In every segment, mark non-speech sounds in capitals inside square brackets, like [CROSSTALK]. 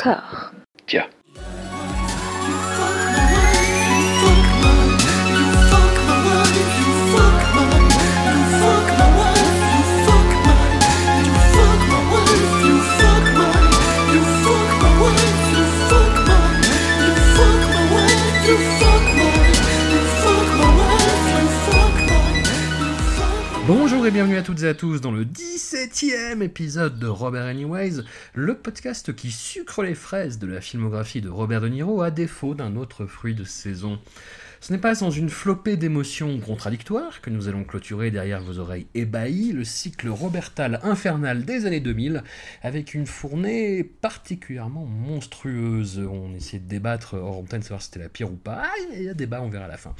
Encore. Bienvenue à toutes et à tous dans le 17e épisode de Robert Anyways, le podcast qui sucre les fraises de la filmographie de Robert De Niro à défaut d'un autre fruit de saison. Ce n'est pas sans une flopée d'émotions contradictoires que nous allons clôturer derrière vos oreilles ébahies le cycle robertal infernal des années 2000 avec une fournée particulièrement monstrueuse. On essayait de débattre hors antenne, savoir si c'était la pire ou pas. Ah, il y a débat, on verra à la fin.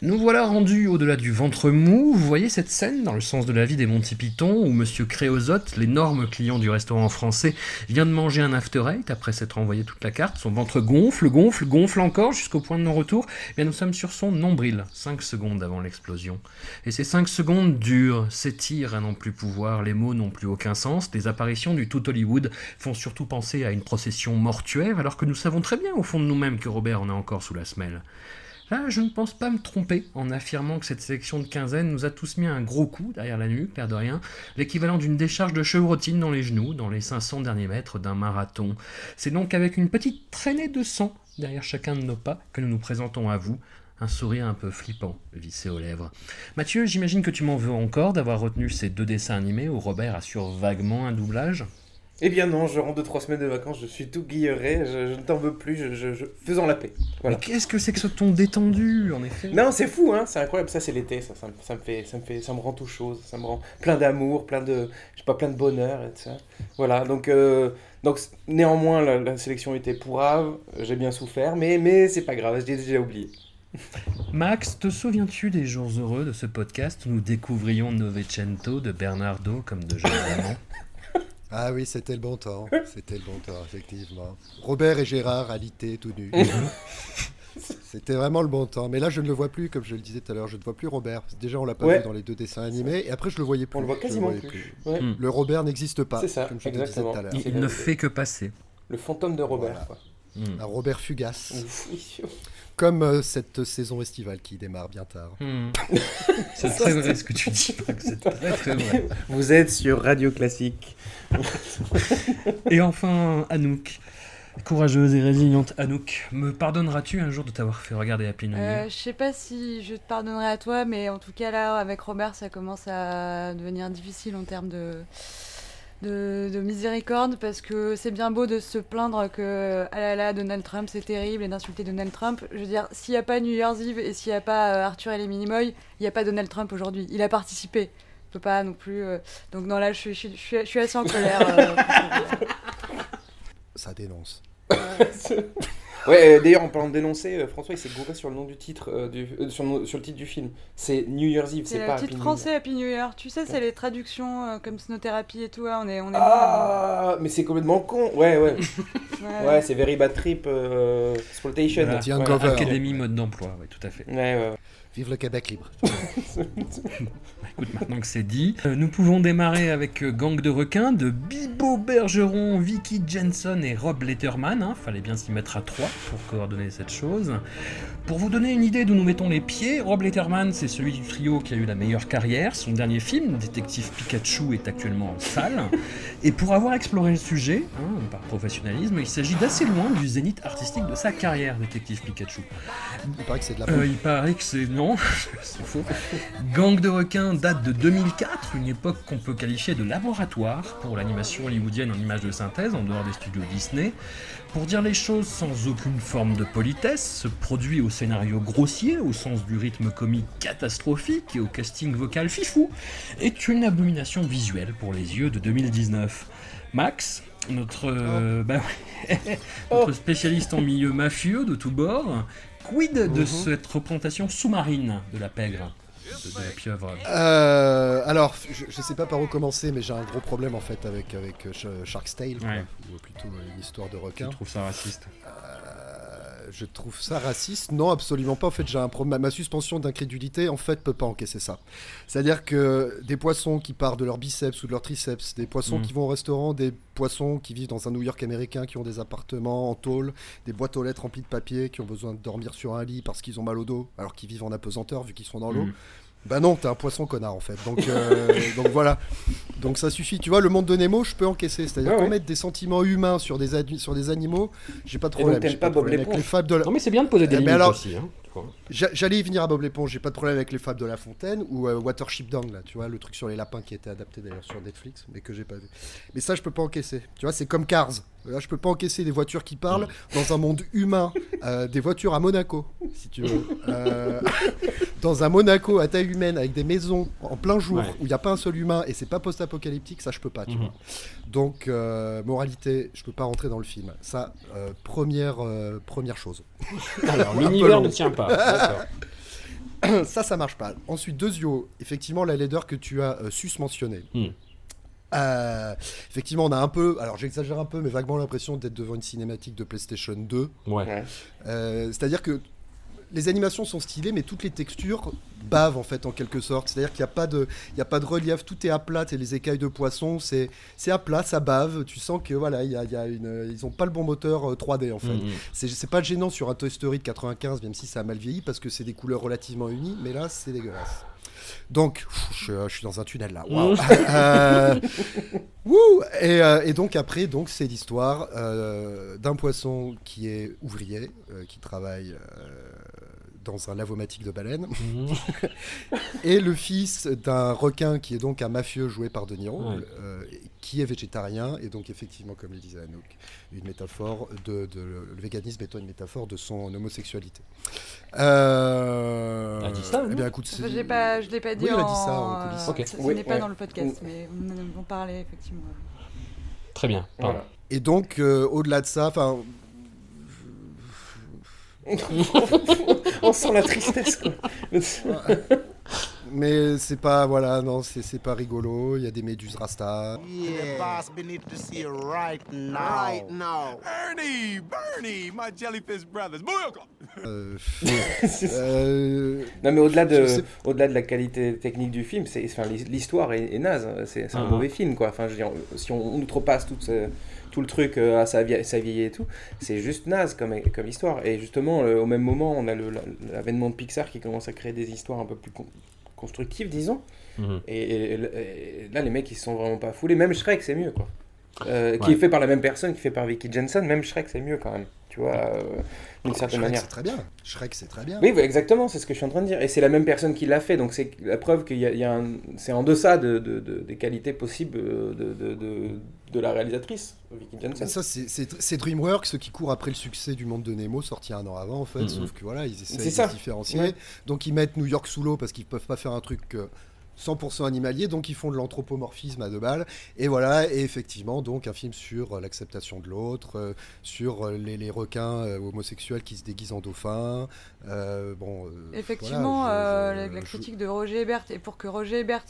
Nous voilà rendus au-delà du ventre mou. Vous voyez cette scène dans le sens de la vie des Monty Python où Monsieur Créosote, l'énorme client du restaurant français, vient de manger un after eight après s'être envoyé toute la carte. Son ventre gonfle, gonfle, gonfle encore jusqu'au point de non-retour. Eh Bien, nous sommes sur son nombril, 5 secondes avant l'explosion. Et ces 5 secondes durent, s'étirent à n'en plus pouvoir, les mots n'ont plus aucun sens, les apparitions du tout Hollywood font surtout penser à une procession mortuaire, alors que nous savons très bien au fond de nous-mêmes que Robert en est encore sous la semelle. Là, je ne pense pas me tromper en affirmant que cette sélection de quinzaine nous a tous mis un gros coup derrière la nuque, l'air de rien, l'équivalent d'une décharge de chevrotine dans les genoux, dans les 500 derniers mètres d'un marathon. C'est donc avec une petite traînée de sang derrière chacun de nos pas que nous nous présentons à vous, un sourire un peu flippant vissé aux lèvres. Mathieu, j'imagine que tu m'en veux encore d'avoir retenu ces deux dessins animés où Robert assure vaguement un doublage? Eh bien non, je rentre de trois semaines de vacances, je suis tout guilleré, je, je ne t'en veux plus, je, je- je- faisons la paix. Voilà. Mais qu'est-ce que c'est que ce ton détendu, en effet? Non, c'est fou, hein, c'est incroyable, ça c'est l'été, ça, ça, me- ça me fait, ça me fait, ça me rend tout chose, ça me rend plein d'amour, plein de, je sais pas, plein de bonheur et tout ça. Voilà, donc, euh, donc néanmoins la, la sélection était pourrave, j'ai bien souffert, mais, mais c'est pas grave, j'ai déjà oublié. [LAUGHS] Max, te souviens-tu des jours heureux de ce podcast où nous découvrions Novecento de Bernardo comme de jeunes amants? [LAUGHS] Ah oui, c'était le bon temps. C'était le bon temps, effectivement. Robert et Gérard alité tout nus. [LAUGHS] C'était vraiment le bon temps. Mais là, je ne le vois plus, comme je le disais tout à l'heure. Je ne vois plus Robert. Déjà, on l'a pas Ouais. vu dans les deux dessins animés. Et après, je le voyais plus. On le voit quasiment voyais plus. Ouais. Le Robert n'existe pas, C'est ça, comme je le disais exactement. tout à l'heure. Il, le- ne fait que passer. Le fantôme de Robert, Voilà. quoi. Hmm. Un Robert fugace. Comme euh, cette saison estivale qui démarre bien tard. Hmm. [LAUGHS] C'est très vrai ce que tu dis, c'est très très vrai. Vous êtes sur Radio Classique. [LAUGHS] Et enfin, Anouk. Courageuse et résiliente Anouk, me pardonneras-tu un jour de t'avoir fait regarder Happy New Year? Euh, je sais pas si je te pardonnerai à toi, mais en tout cas là, avec Robert, ça commence à devenir difficile en termes de, de, de miséricorde, parce que c'est bien beau de se plaindre que ah là là, Donald Trump c'est terrible et d'insulter Donald Trump. Je veux dire, s'il n'y a pas New Year's Eve et s'il n'y a pas euh, Arthur et les Minimoy, il n'y a pas Donald Trump aujourd'hui. Il a participé. On peut pas non plus. euh, Donc non là, je suis, je suis, je suis, je suis assez en colère. euh, Ça dénonce. Ouais, [LAUGHS] euh, d'ailleurs, en parlant de dénoncer, euh, François il s'est gouré sur le nom du titre, euh, du, euh, sur, le nom- sur le titre du film. C'est New Year's Eve, C'est c'est le pas titre Happy New français Happy New Year. Tu sais, c'est les traductions euh, comme Snow Therapy et tout. hein, on est, on est Year. Ah, mais c'est complètement con. Ouais, ouais. [LAUGHS] ouais. Ouais, c'est Very Bad Trip euh, Exploitation. Voilà. Ouais. Académie mode d'emploi, oui, tout à fait. Ouais, ouais, ouais. Vive le Québec libre. [LAUGHS] Écoute, maintenant que c'est dit, euh, nous pouvons démarrer avec euh, Gang de requins de Bibo Bergeron, Vicky Jensen et Rob Letterman. hein. Fallait bien s'y mettre à trois pour coordonner cette chose. Pour vous donner une idée d'où nous mettons les pieds, Rob Letterman, c'est celui du trio qui a eu la meilleure carrière. Son dernier film, Détective Pikachu, est actuellement en salle. Et pour avoir exploré le sujet, hein, par professionnalisme, il s'agit d'assez loin du zénith artistique de sa carrière, Détective Pikachu. Il paraît que c'est de la Euh, il paraît que c'est non, c'est faux. Gang de requins date de 2004, une époque qu'on peut qualifier de laboratoire pour l'animation hollywoodienne en images de synthèse en dehors des studios Disney. Pour dire les choses sans aucune forme de politesse, ce produit au scénario grossier, au sens du rythme comique catastrophique et au casting vocal fifou, est une abomination visuelle pour les yeux de 2019. Max, notre, euh, bah ouais, [LAUGHS] notre spécialiste en milieu mafieux de tous bords, quid de Mhm. cette représentation sous-marine de la pègre, de, de la pieuvre Euh, alors, je, je sais pas par où commencer, mais j'ai un gros problème en fait avec, avec euh, Sh- Shark's Tale, Ouais. ou plutôt euh, une histoire de Tu requin. trouves ça raciste Euh, je trouve ça raciste. Non, absolument pas. En fait, j'ai un problème. Ma suspension d'incrédulité, en fait, peut pas encaisser ça. C'est-à-dire que des poissons qui partent de leur biceps ou de leur triceps, des poissons Mhm. qui vont au restaurant, des poissons qui vivent dans un New York américain, qui ont des appartements en tôle, des boîtes aux lettres remplies de papier, qui ont besoin de dormir sur un lit parce qu'ils ont mal au dos, alors qu'ils vivent en apesanteur vu qu'ils sont dans l'eau. Mhm. Bah non, t'es un poisson connard en fait. Donc, euh, [LAUGHS] donc voilà. Donc ça suffit. Tu vois, le monde de Nemo, je peux encaisser. C'est-à-dire Ouais, qu'on ouais. mette des sentiments humains sur des, adu- sur des animaux, j'ai pas de donc, problème. pas Bob avec les fables de la... Non, mais c'est bien de poser des Eh, limites aussi. Hein, J'allais y venir à Bob l'éponge, j'ai pas de problème avec les fables de La Fontaine ou euh, Watership Down, là, tu vois, le truc sur les lapins qui était adapté d'ailleurs sur Netflix, mais que j'ai pas vu. Mais ça, je peux pas encaisser. Tu vois, c'est comme Cars. Là, je peux pas encaisser des voitures qui parlent [LAUGHS] dans un monde humain, euh, des voitures à Monaco, si tu veux. Euh, [LAUGHS] dans un Monaco à taille humaine avec des maisons en plein jour Ouais. où il n'y a pas un seul humain et c'est pas post-apocalyptique, ça je peux pas, tu Mhm. vois. Donc, euh, moralité, je peux pas rentrer dans le film. Ça, euh, première, euh, première chose. [LAUGHS] Alors, l'univers ne tient pas. Ça, ça marche pas. Ensuite, Dezio, effectivement, la laideur que tu as euh, susmentionnée. Hmm. Euh, effectivement, on a un peu, alors j'exagère un peu, mais vaguement l'impression d'être devant une cinématique de PlayStation 2. Ouais. Euh, C'est-à-dire que les animations sont stylées, mais toutes les textures bavent en fait en quelque sorte. C'est-à-dire qu'il n'y a pas de, il y a pas de relief, tout est à plat. Et les écailles de poisson, c'est, c'est à plat, ça bave. Tu sens que voilà, il y a, il y a une, ils ont pas le bon moteur euh, 3D en fait. Mhm. C'est, c'est pas gênant sur un Toy Story de 95, même si ça a mal vieilli, parce que c'est des couleurs relativement unies, mais là, c'est dégueulasse. Donc, pff, je, je suis dans un tunnel là. Euh, [LAUGHS] wouh et, euh, et donc après, donc c'est l'histoire euh, d'un poisson qui est ouvrier, euh, qui travaille dans un lavomatique de baleine, Mhm. [LAUGHS] et le fils d'un requin qui est donc un mafieux joué par De Niro, Ouais. euh, qui est végétarien, et donc effectivement, comme le disait Anouk, une métaphore de, de- le véganisme étant une métaphore de son homosexualité. Euh, Elle a dit ça, eh bien, écoute, je l'ai pas, je l'ai pas dit Oui, elle a en... dit ça en. Ok. Ce, ce Oui, n'est pas ouais. dans le podcast, mais vous en parlez effectivement. Très bien. Voilà. Et donc, euh, au-delà de ça, enfin, [LAUGHS] On sent la tristesse, quoi. [LAUGHS] mais c'est pas, voilà, non, c'est c'est pas rigolo. Il y a des méduses rasta. The boss beneath see you right now. Right now. Ernie, Bernie, my jellyfish brothers. Booyaka! Euh, [LAUGHS] euh, Non mais au-delà de, au-delà de la qualité technique du film, c'est, enfin, l'histoire est, est naze. hein. C'est, un Ah. mauvais film quoi. Enfin, je veux dire, si on, on outrepasse tout, ce- tout le truc euh, à sa, vie, sa vieille et tout, c'est juste naze comme, comme histoire. Et justement, euh, au même moment, on a l'avènement de Pixar qui commence à créer des histoires un peu plus con- constructives, disons. Mhm. Et, et- et là, les mecs, ils sont vraiment pas foulés. Même Shrek, c'est mieux quoi. Euh, Qui est fait par la même personne, qui est fait par Vicky Jensen. Même Shrek, c'est mieux quand même. Tu vois, euh, d'une certaine Shrek, manière. c'est très bien. Shrek, c'est très bien. Oui, oui, exactement, c'est ce que je suis en train de dire. Et c'est la même personne qui l'a fait, donc c'est la preuve qu'il y a, il y a un- c'est en deçà de, de- de- des qualités possibles euh, de, de, la réalisatrice, Vicky. Ça, c'est- DreamWorks qui court après le succès du Monde de Nemo, sorti un an avant, en fait. Mhm. Sauf que voilà, ils essaient de se différencier. Ouais. Donc, ils mettent New York sous l'eau parce qu'ils peuvent pas faire un truc 100% animalier. Donc, ils font de l'anthropomorphisme à deux balles. Et voilà, et effectivement, donc, un film sur euh, l'acceptation de l'autre, euh, sur euh, les, les requins euh, homosexuels qui se déguisent en dauphins. Euh, bon, Effectivement, voilà, je- la, je- la je- critique de Roger Ebert, et pour que Roger Ebert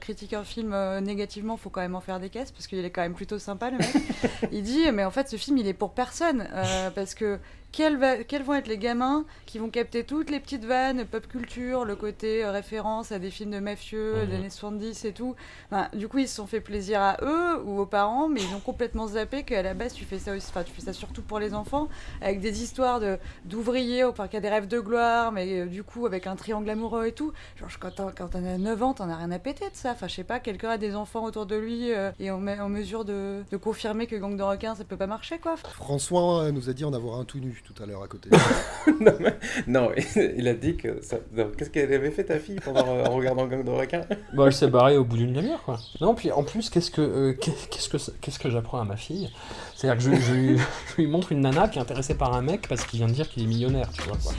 critique un film négativement, faut quand même en faire des caisses, parce qu'il est quand même plutôt sympa le mec. [LAUGHS] il dit, mais en fait ce film il est pour personne, parce que quels, va- quels vont être les gamins qui vont capter toutes les petites vannes, pop culture, le côté euh, référence à des films de mafieux Mhm. des années 70 et tout. Enfin, du coup ils se sont fait plaisir à eux ou aux parents, mais ils ont complètement zappé qu'à la base tu fais ça aussi, enfin tu fais ça surtout pour les enfants, avec des histoires de d'ouvriers, enfin qui a des rêves de gloire, mais euh, du coup avec un triangle amoureux et tout. Genre quand t'as- quand t'en as 9 ans, t'en as rien à péter de ça. Enfin je sais pas, quelqu'un a des enfants autour de lui euh, et on met en mesure de, de confirmer que gang de requins ça peut pas marcher quoi. François nous a dit en avoir un tout nu tout à l'heure à côté. [LAUGHS] non, mais- non, [LAUGHS] il a dit que ça... Qu'est-ce qu'elle avait fait ta fille pendant euh, en regardant Gang de requins? Bah, elle s'est barrée au bout d'une demi-heure, quoi. Non, puis en plus, qu'est-ce que, euh, qu'est- qu'est-ce que, qu'est-ce que j'apprends à ma fille? C'est-à-dire que je, je lui, [LAUGHS] je lui montre une nana qui est intéressée par un mec parce qu'il vient de dire qu'il est millionnaire, tu vois, quoi.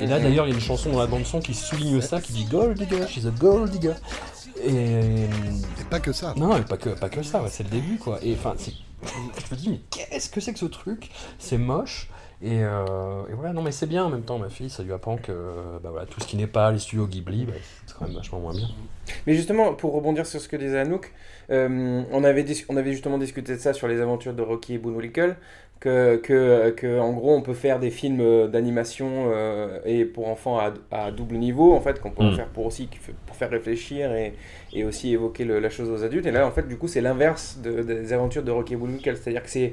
Et là, d'ailleurs, il y a une chanson dans la bande-son qui souligne ça, qui dit Gold digger, she's a gold digger. Et. Et pas que ça. Non, mais pas que, pas que ça, ouais, c'est le début, quoi. Et enfin. [LAUGHS] Je me dis, mais qu'est-ce que c'est que ce truc? C'est moche. Et, euh, et voilà, non mais c'est bien en même temps, ma fille, ça lui apprend que euh, bah, voilà, tout ce qui n'est pas les studios Ghibli, bah, c'est quand même vachement moins bien. Mais justement, pour rebondir sur ce que disait Anouk, euh, on, avait on avait justement discuté de ça sur les aventures de Rocky et Bullwinkle, que, que, que en gros on peut faire des films d'animation euh, et pour enfants à, à double niveau, en fait, qu'on peut en Mm. faire pour aussi pour faire réfléchir et, et aussi évoquer le- la chose aux adultes. Et là, en fait, du coup, c'est l'inverse de- des aventures de Rocky et Bullwinkle, c'est-à-dire que c'est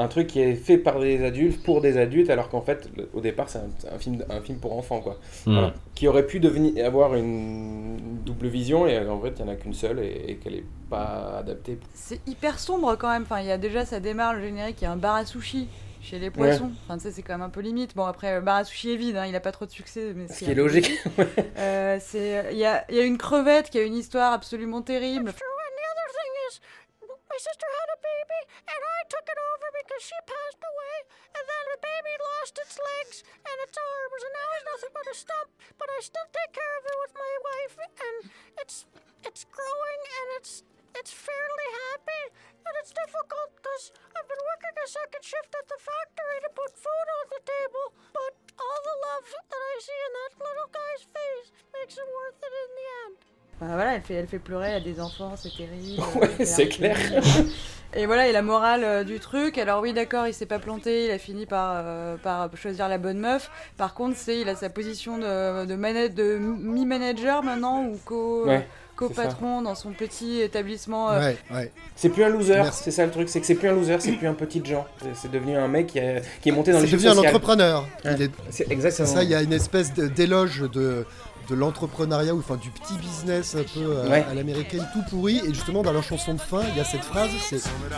un truc qui est fait par des adultes pour des adultes, alors qu'en fait, le- au départ, c'est un, un film, un film pour enfants, quoi. Hmm. Voilà. Qui aurait pu devenir, avoir une double vision, et en fait, il n'y en a qu'une seule, et, et qu'elle n'est pas adaptée. C'est hyper sombre quand même. Enfin, il y a déjà, ça démarre le générique, il y a un bar à sushi chez les poissons. Enfin, tu sais, c'est quand même un peu limite. Bon, après, le bar à sushi est vide, hein, il a pas trop de succès. Mais Ce c'est qui est logique. [LAUGHS] Euh, c'est, il y a, il y a une crevette qui a une histoire absolument terrible. And I took it over because she passed away, and then the baby lost its legs and its arms, and now it's nothing but a stump. But I still take care of it with my wife, and it's it's growing, and it's it's fairly happy, and it's difficult because I've been working a second shift at the factory to put food on the table, but all the love that I see in that little guy's face makes it worth it in the end. Enfin, voilà, elle fait, elle fait pleurer, elle a des enfants, c'est terrible. [LAUGHS] Ouais, c'est clair. Et voilà, et la morale euh, du truc, alors oui, d'accord, il s'est pas planté, il a fini par, euh, par choisir la bonne meuf. Par contre, c'est, il a sa position de, de, mana- de mi-manager maintenant, ou co, Ouais, co-patron dans son petit établissement. euh, Ouais, ouais. C'est plus un loser, c'est ça le truc, c'est que c'est plus un loser, c'est plus un petit Jean. C'est- devenu un mec qui, a- qui est monté dans les C'est devenu un entrepreneur. Ouais. Il est- C'est exactement. ça, il y a une espèce de- d'éloge de, de l'entrepreneuriat ou enfin du petit business un peu euh, Ouais. à l'américaine tout pourri et justement dans leur chanson de fin il y a cette phrase c'est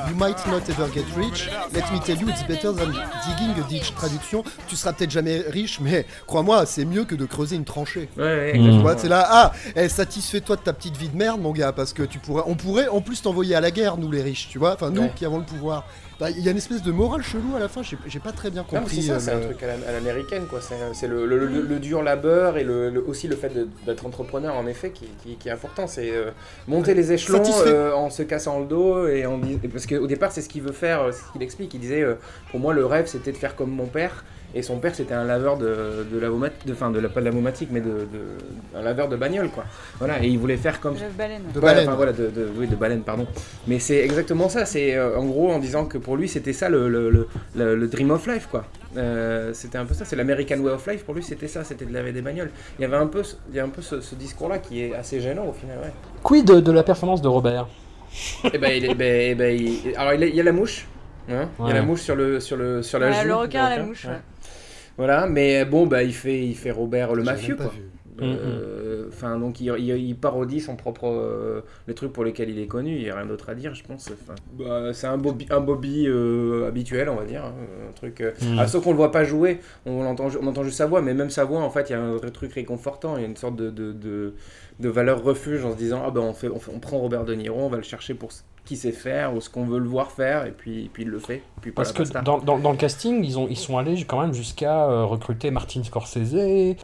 You might not ever get rich let me tell you it's better than digging a ditch traduction tu seras peut-être jamais riche mais crois-moi c'est mieux que de creuser une tranchée Ouais, ouais, exactement. tu vois, c'est là, ah, eh, satisfais-toi de ta petite vie de merde, mon gars, parce que tu pourrais, on pourrait en plus t'envoyer à la guerre, nous les riches, tu vois, enfin nous Ouais. qui avons le pouvoir. Bah, Il y a une espèce de morale chelou à la fin, j'ai pas très bien compris. c'est euh, c'est un truc à la- à l'américaine, quoi. C'est le, le- le- le dur labeur et aussi le fait d'être entrepreneur, en effet, qui, qui- qui est important. C'est euh, monter les échelons euh, en se cassant le dos et en parce qu'au départ, c'est ce qu'il veut faire, c'est ce qu'il explique. Il disait, pour moi, le rêve, c'était de faire comme mon père. Et son père, c'était un laveur de, de lavomat- de, enfin, de pas de lavomatique, mais de, de- un laveur de bagnole, quoi. Voilà, et il voulait faire comme de baleine. de Ouais, baleine. enfin, voilà, de, de- oui, de baleine, pardon. Mais c'est exactement ça. C'est euh, en gros en disant que pour lui, c'était ça le, le, le- dream of life, quoi. Euh, c'était un peu ça. C'est l'American way of life. Pour lui, c'était ça. C'était de laver des bagnoles. Il y avait un peu, ce- il y a un peu ce, ce discours-là qui est assez gênant au final. Ouais. Quid de, de la performance de Robert? Et ben, il, est- ben, eh ben, il- alors y a la mouche. hein? Il y a Ouais. la mouche sur le sur le sur la Voilà, joue. le requin à la mouche. ouais. Voilà, mais bon, bah, il fait, il fait Robert le mafieux, quoi. Euh, Enfin, donc il, il- il parodie son propre euh, les trucs pour lesquels il est connu. Il y a rien d'autre à dire, je pense. Enfin, bah, c'est un Bobby, un Bobby euh, habituel, on va dire, hein, un truc. euh, Mm. ah, sauf qu'on le voit pas jouer, on entend, on entend juste sa voix, mais même sa voix, en fait, il y a un vrai truc réconfortant. Il y a une sorte de de, de, de valeur refuge en se disant ah ben on fait, on fait- on prend Robert De Niro, on va le chercher pour ce qu'il sait faire ou ce qu'on veut le voir faire, et puis, puis il le fait. Puis Parce que dans, dans, dans le casting, ils, ont, ils sont allés quand même jusqu'à euh, recruter Martin Scorsese.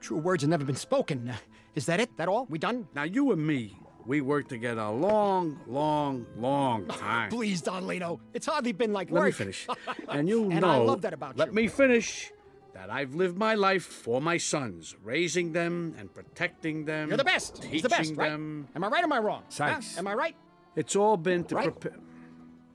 True words have never been spoken. Is that it? That all? We done? Now, you and me, we worked together a long, long, long [LAUGHS] time. Please, Don Lino. It's hardly been like Let me work. finish. [LAUGHS] And you And know, I love that about let you. me finish, that I've lived my life for my sons, raising them and protecting them. You're the best. He's the best, right? them. Am I right or am I wrong? Huh? Sykes. Am I right? It's all been to Right. prepare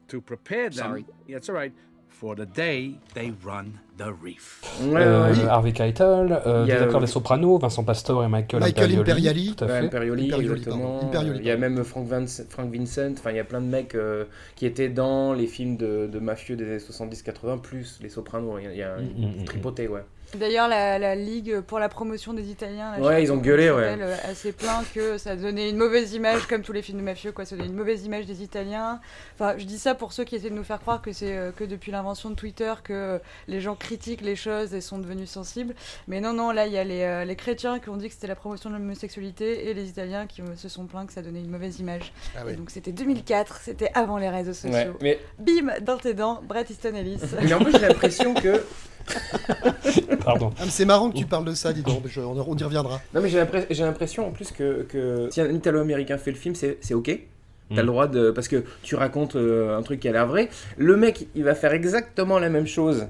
to prepare them. Sorry. Yeah, it's all right. For the day they run the reef. Ouais, euh. Harvey Keitel, euh, Il y a, des acteurs des Sopranos, Vincent Pastore et Michael, Michael Imperioli. Imperiali. Tout à Ouais, fait. Imperioli, Imperioli. Imperioli, Il y a même Frank, Van- Frank Vincent, enfin il y a plein de mecs euh, qui étaient dans les films de, de mafieux des années 70-80, plus les Sopranos, il y a, il y a Mm, mm, mm. tripoté, ouais. D'ailleurs, la, la Ligue pour la promotion des Italiens, là, Ouais, ils ont gueulé, ouais. s'appelle, euh, assez plein que ça donnait une mauvaise image, comme tous les films de mafieux, quoi. Ça donnait une mauvaise image des Italiens. Enfin, je dis ça pour ceux qui essaient de nous faire croire que c'est euh, que depuis l'invention de Twitter que euh, les gens critiquent les choses et sont devenus sensibles. Mais non, non, là, il y a les, euh, les chrétiens qui ont dit que c'était la promotion de l'homosexualité et les Italiens qui euh, se sont plaints que ça donnait une mauvaise image. Ah Et ouais. donc c'était 2004, c'était avant les réseaux sociaux. Ouais, mais, Bim, dans tes dents, Brett Easton Ellis. [LAUGHS] mais en plus j'ai l'impression que [LAUGHS] Pardon. Ah, c'est marrant que tu parles de ça, dis donc, je- on, on y reviendra. non mais j'ai l'impress- j'ai l'impression en plus que, que si un Italo-américain fait le film, c'est c'est ok. T'as Mm. le droit de parce que tu racontes euh, un truc qui a l'air vrai. Le mec, il va faire exactement la même chose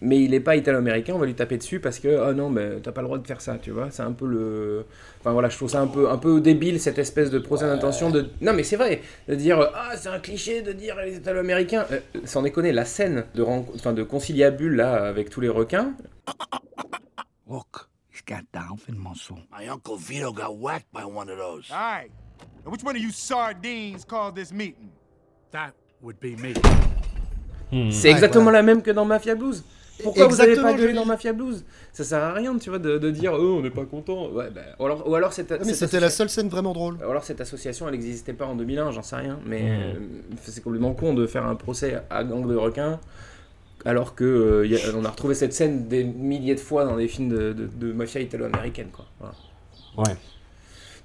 mais il est pas italo-américain, on va lui taper dessus parce que oh non, mais t'as pas le droit de faire ça, tu vois. C'est un peu le. Enfin voilà, je trouve ça un peu, un peu débile cette espèce de procès d'intention de. Non, mais c'est vrai, de dire ah c'est un cliché de dire les italo-américains. Euh, sans déconner, la scène de, ren- enfin, de conciliabule là avec tous les requins. Look, he's got dolphin muscle. My Uncle Vito got whacked by one of those. All right. Now, which one of you sardines called this meeting? That would be me. C'est exactement la même que dans Mafia Blues. Pourquoi vous avez Exactement, pas gueulé dans Mafia Blues? Ça sert à rien, tu vois, de, de dire oh on n'est pas content. Ouais, bah, ou alors, ou alors cette, Ah, mais c'était la seule scène vraiment drôle. ou alors cette association elle n'existait pas en 2001, j'en sais rien, mais Mhm. euh, c'est complètement con de faire un procès à gang de requins alors que euh, y a- on a retrouvé cette scène des milliers de fois dans des films de, de, de mafia italo-américaine quoi. Voilà. Ouais.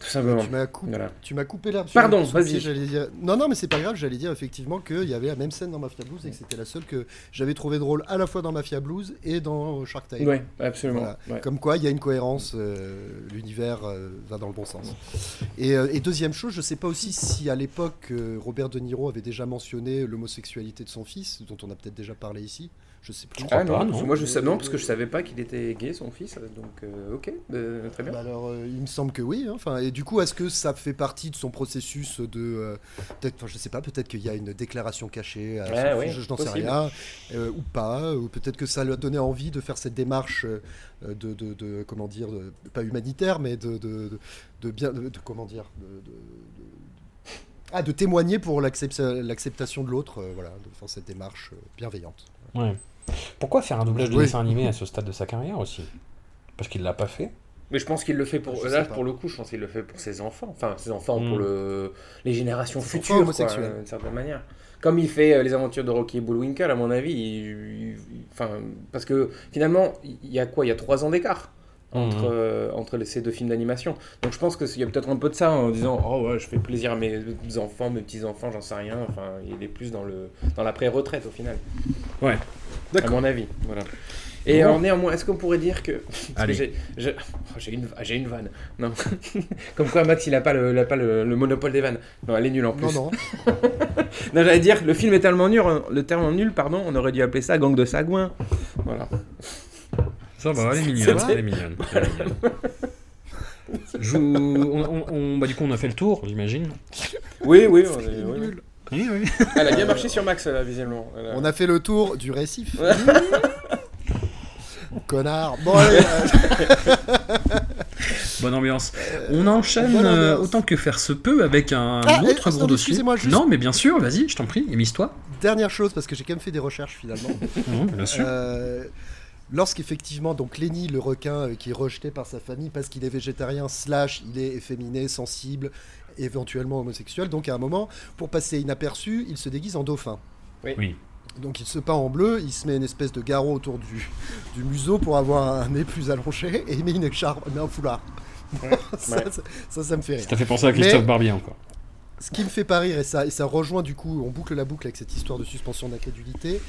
Tout simplement. Tu m'as coup- Voilà. coupé l'herbe. Pardon, vas-y. dire- Non, non, mais c'est pas grave, j'allais dire effectivement qu'il y avait la même scène dans Mafia Blues et que c'était la seule que j'avais trouvé drôle à la fois dans Mafia Blues et dans Shark Tale. Ouais, absolument. Voilà. Ouais. Comme quoi, il y a une cohérence, euh, l'univers euh, va dans le bon sens. Et, euh, et deuxième chose, je sais pas aussi si à l'époque Robert De Niro avait déjà mentionné l'homosexualité de son fils, dont on a peut-être déjà parlé ici. Je sais plus. Ah non, parce que moi je sais non parce que je savais pas qu'il était gay son fils donc euh, ok euh, très bien. Bah alors, euh, il me semble que oui. hein. Enfin, et du coup, est-ce que ça fait partie de son processus de, euh, peut-être, enfin, je sais pas, peut-être qu'il y a une déclaration cachée à Ouais, son ouais, fils, je n'en sais rien, euh, ou pas, ou peut-être que ça lui a donné envie de faire cette démarche euh, de, de, de- comment dire, de- pas humanitaire, mais de, de, de, de bien, de, de- comment dire, de, de- de- ah, de témoigner pour l'accept- l'acceptation de l'autre, euh, voilà, de faire cette démarche euh, bienveillante. Ouais. Pourquoi faire un doublage de Oui. dessin animé à ce stade de sa carrière aussi? Parce qu'il l'a pas fait. Mais je pense qu'il le fait pour là pour le coup je pense qu'il le fait pour ses enfants enfin ses enfants pour le les générations futures quoi, d'une certaine manière. Comme il fait euh, les aventures de Rocky et Bullwinkle à mon avis il- il- enfin parce que finalement il y a quoi? Il y a trois ans d'écart. Entre, Mhm. euh, entre les- ces deux films d'animation. Donc je pense qu'il y a peut-être un peu de ça en disant Oh ouais, je fais plaisir à mes enfants, mes petits-enfants, j'en sais rien. Enfin, il est plus dans, le, dans la pré-retraite au final. Ouais. À mon avis. Voilà. Et Bon. en néanmoins, est-ce qu'on pourrait dire que. [LAUGHS] j'ai- oh, j'ai une, j'ai une vanne. Non. [LAUGHS] Comme quoi, Max, il a pas, le, il a pas le, le monopole des vannes. Non, elle est nulle en plus. Non, non. [LAUGHS] Non, j'allais dire, le film est tellement nul, le terme nul, pardon, on aurait dû appeler ça Gang de Sagouin. Voilà. Ça va, elle est C'est mignonne. Elle est mignonne. elle est mignonne. Je vous- on, on- on- bah, du coup, on a fait le tour, j'imagine. Oui, oui, on est- oui, oui. Oui, oui. [LAUGHS] Elle a bien marché sur Max, là, visiblement. Elle a- On a fait le tour du récif. [LAUGHS] Connard. Bon, allez, euh, [LAUGHS] Bonne ambiance. On enchaîne euh, autant que faire se peut avec un Ah, autre gros non, dossier. juste- Non, mais bien sûr, vas-y, je t'en prie, émise-toi. dernière chose, parce que j'ai quand même fait des recherches finalement. Bien sûr. Euh, Lorsqu'effectivement, donc Lenny, le requin euh, qui est rejeté par sa famille parce qu'il est végétarien, slash, il est efféminé, sensible, éventuellement homosexuel, donc à un moment, pour passer inaperçu, il se déguise en dauphin. Oui. Donc il se peint en bleu, il se met une espèce de garrot autour du, [LAUGHS] du museau pour avoir un nez plus allongé, et il met une écharpe, mais un foulard. [LAUGHS] ça, Ouais. ça, ça, ça me fait rire. Ça fait penser à Christophe Mais- Barbier encore. Ce qui me fait pas rire, et ça, et ça rejoint du coup, on boucle la boucle avec cette histoire de suspension d'incrédulité,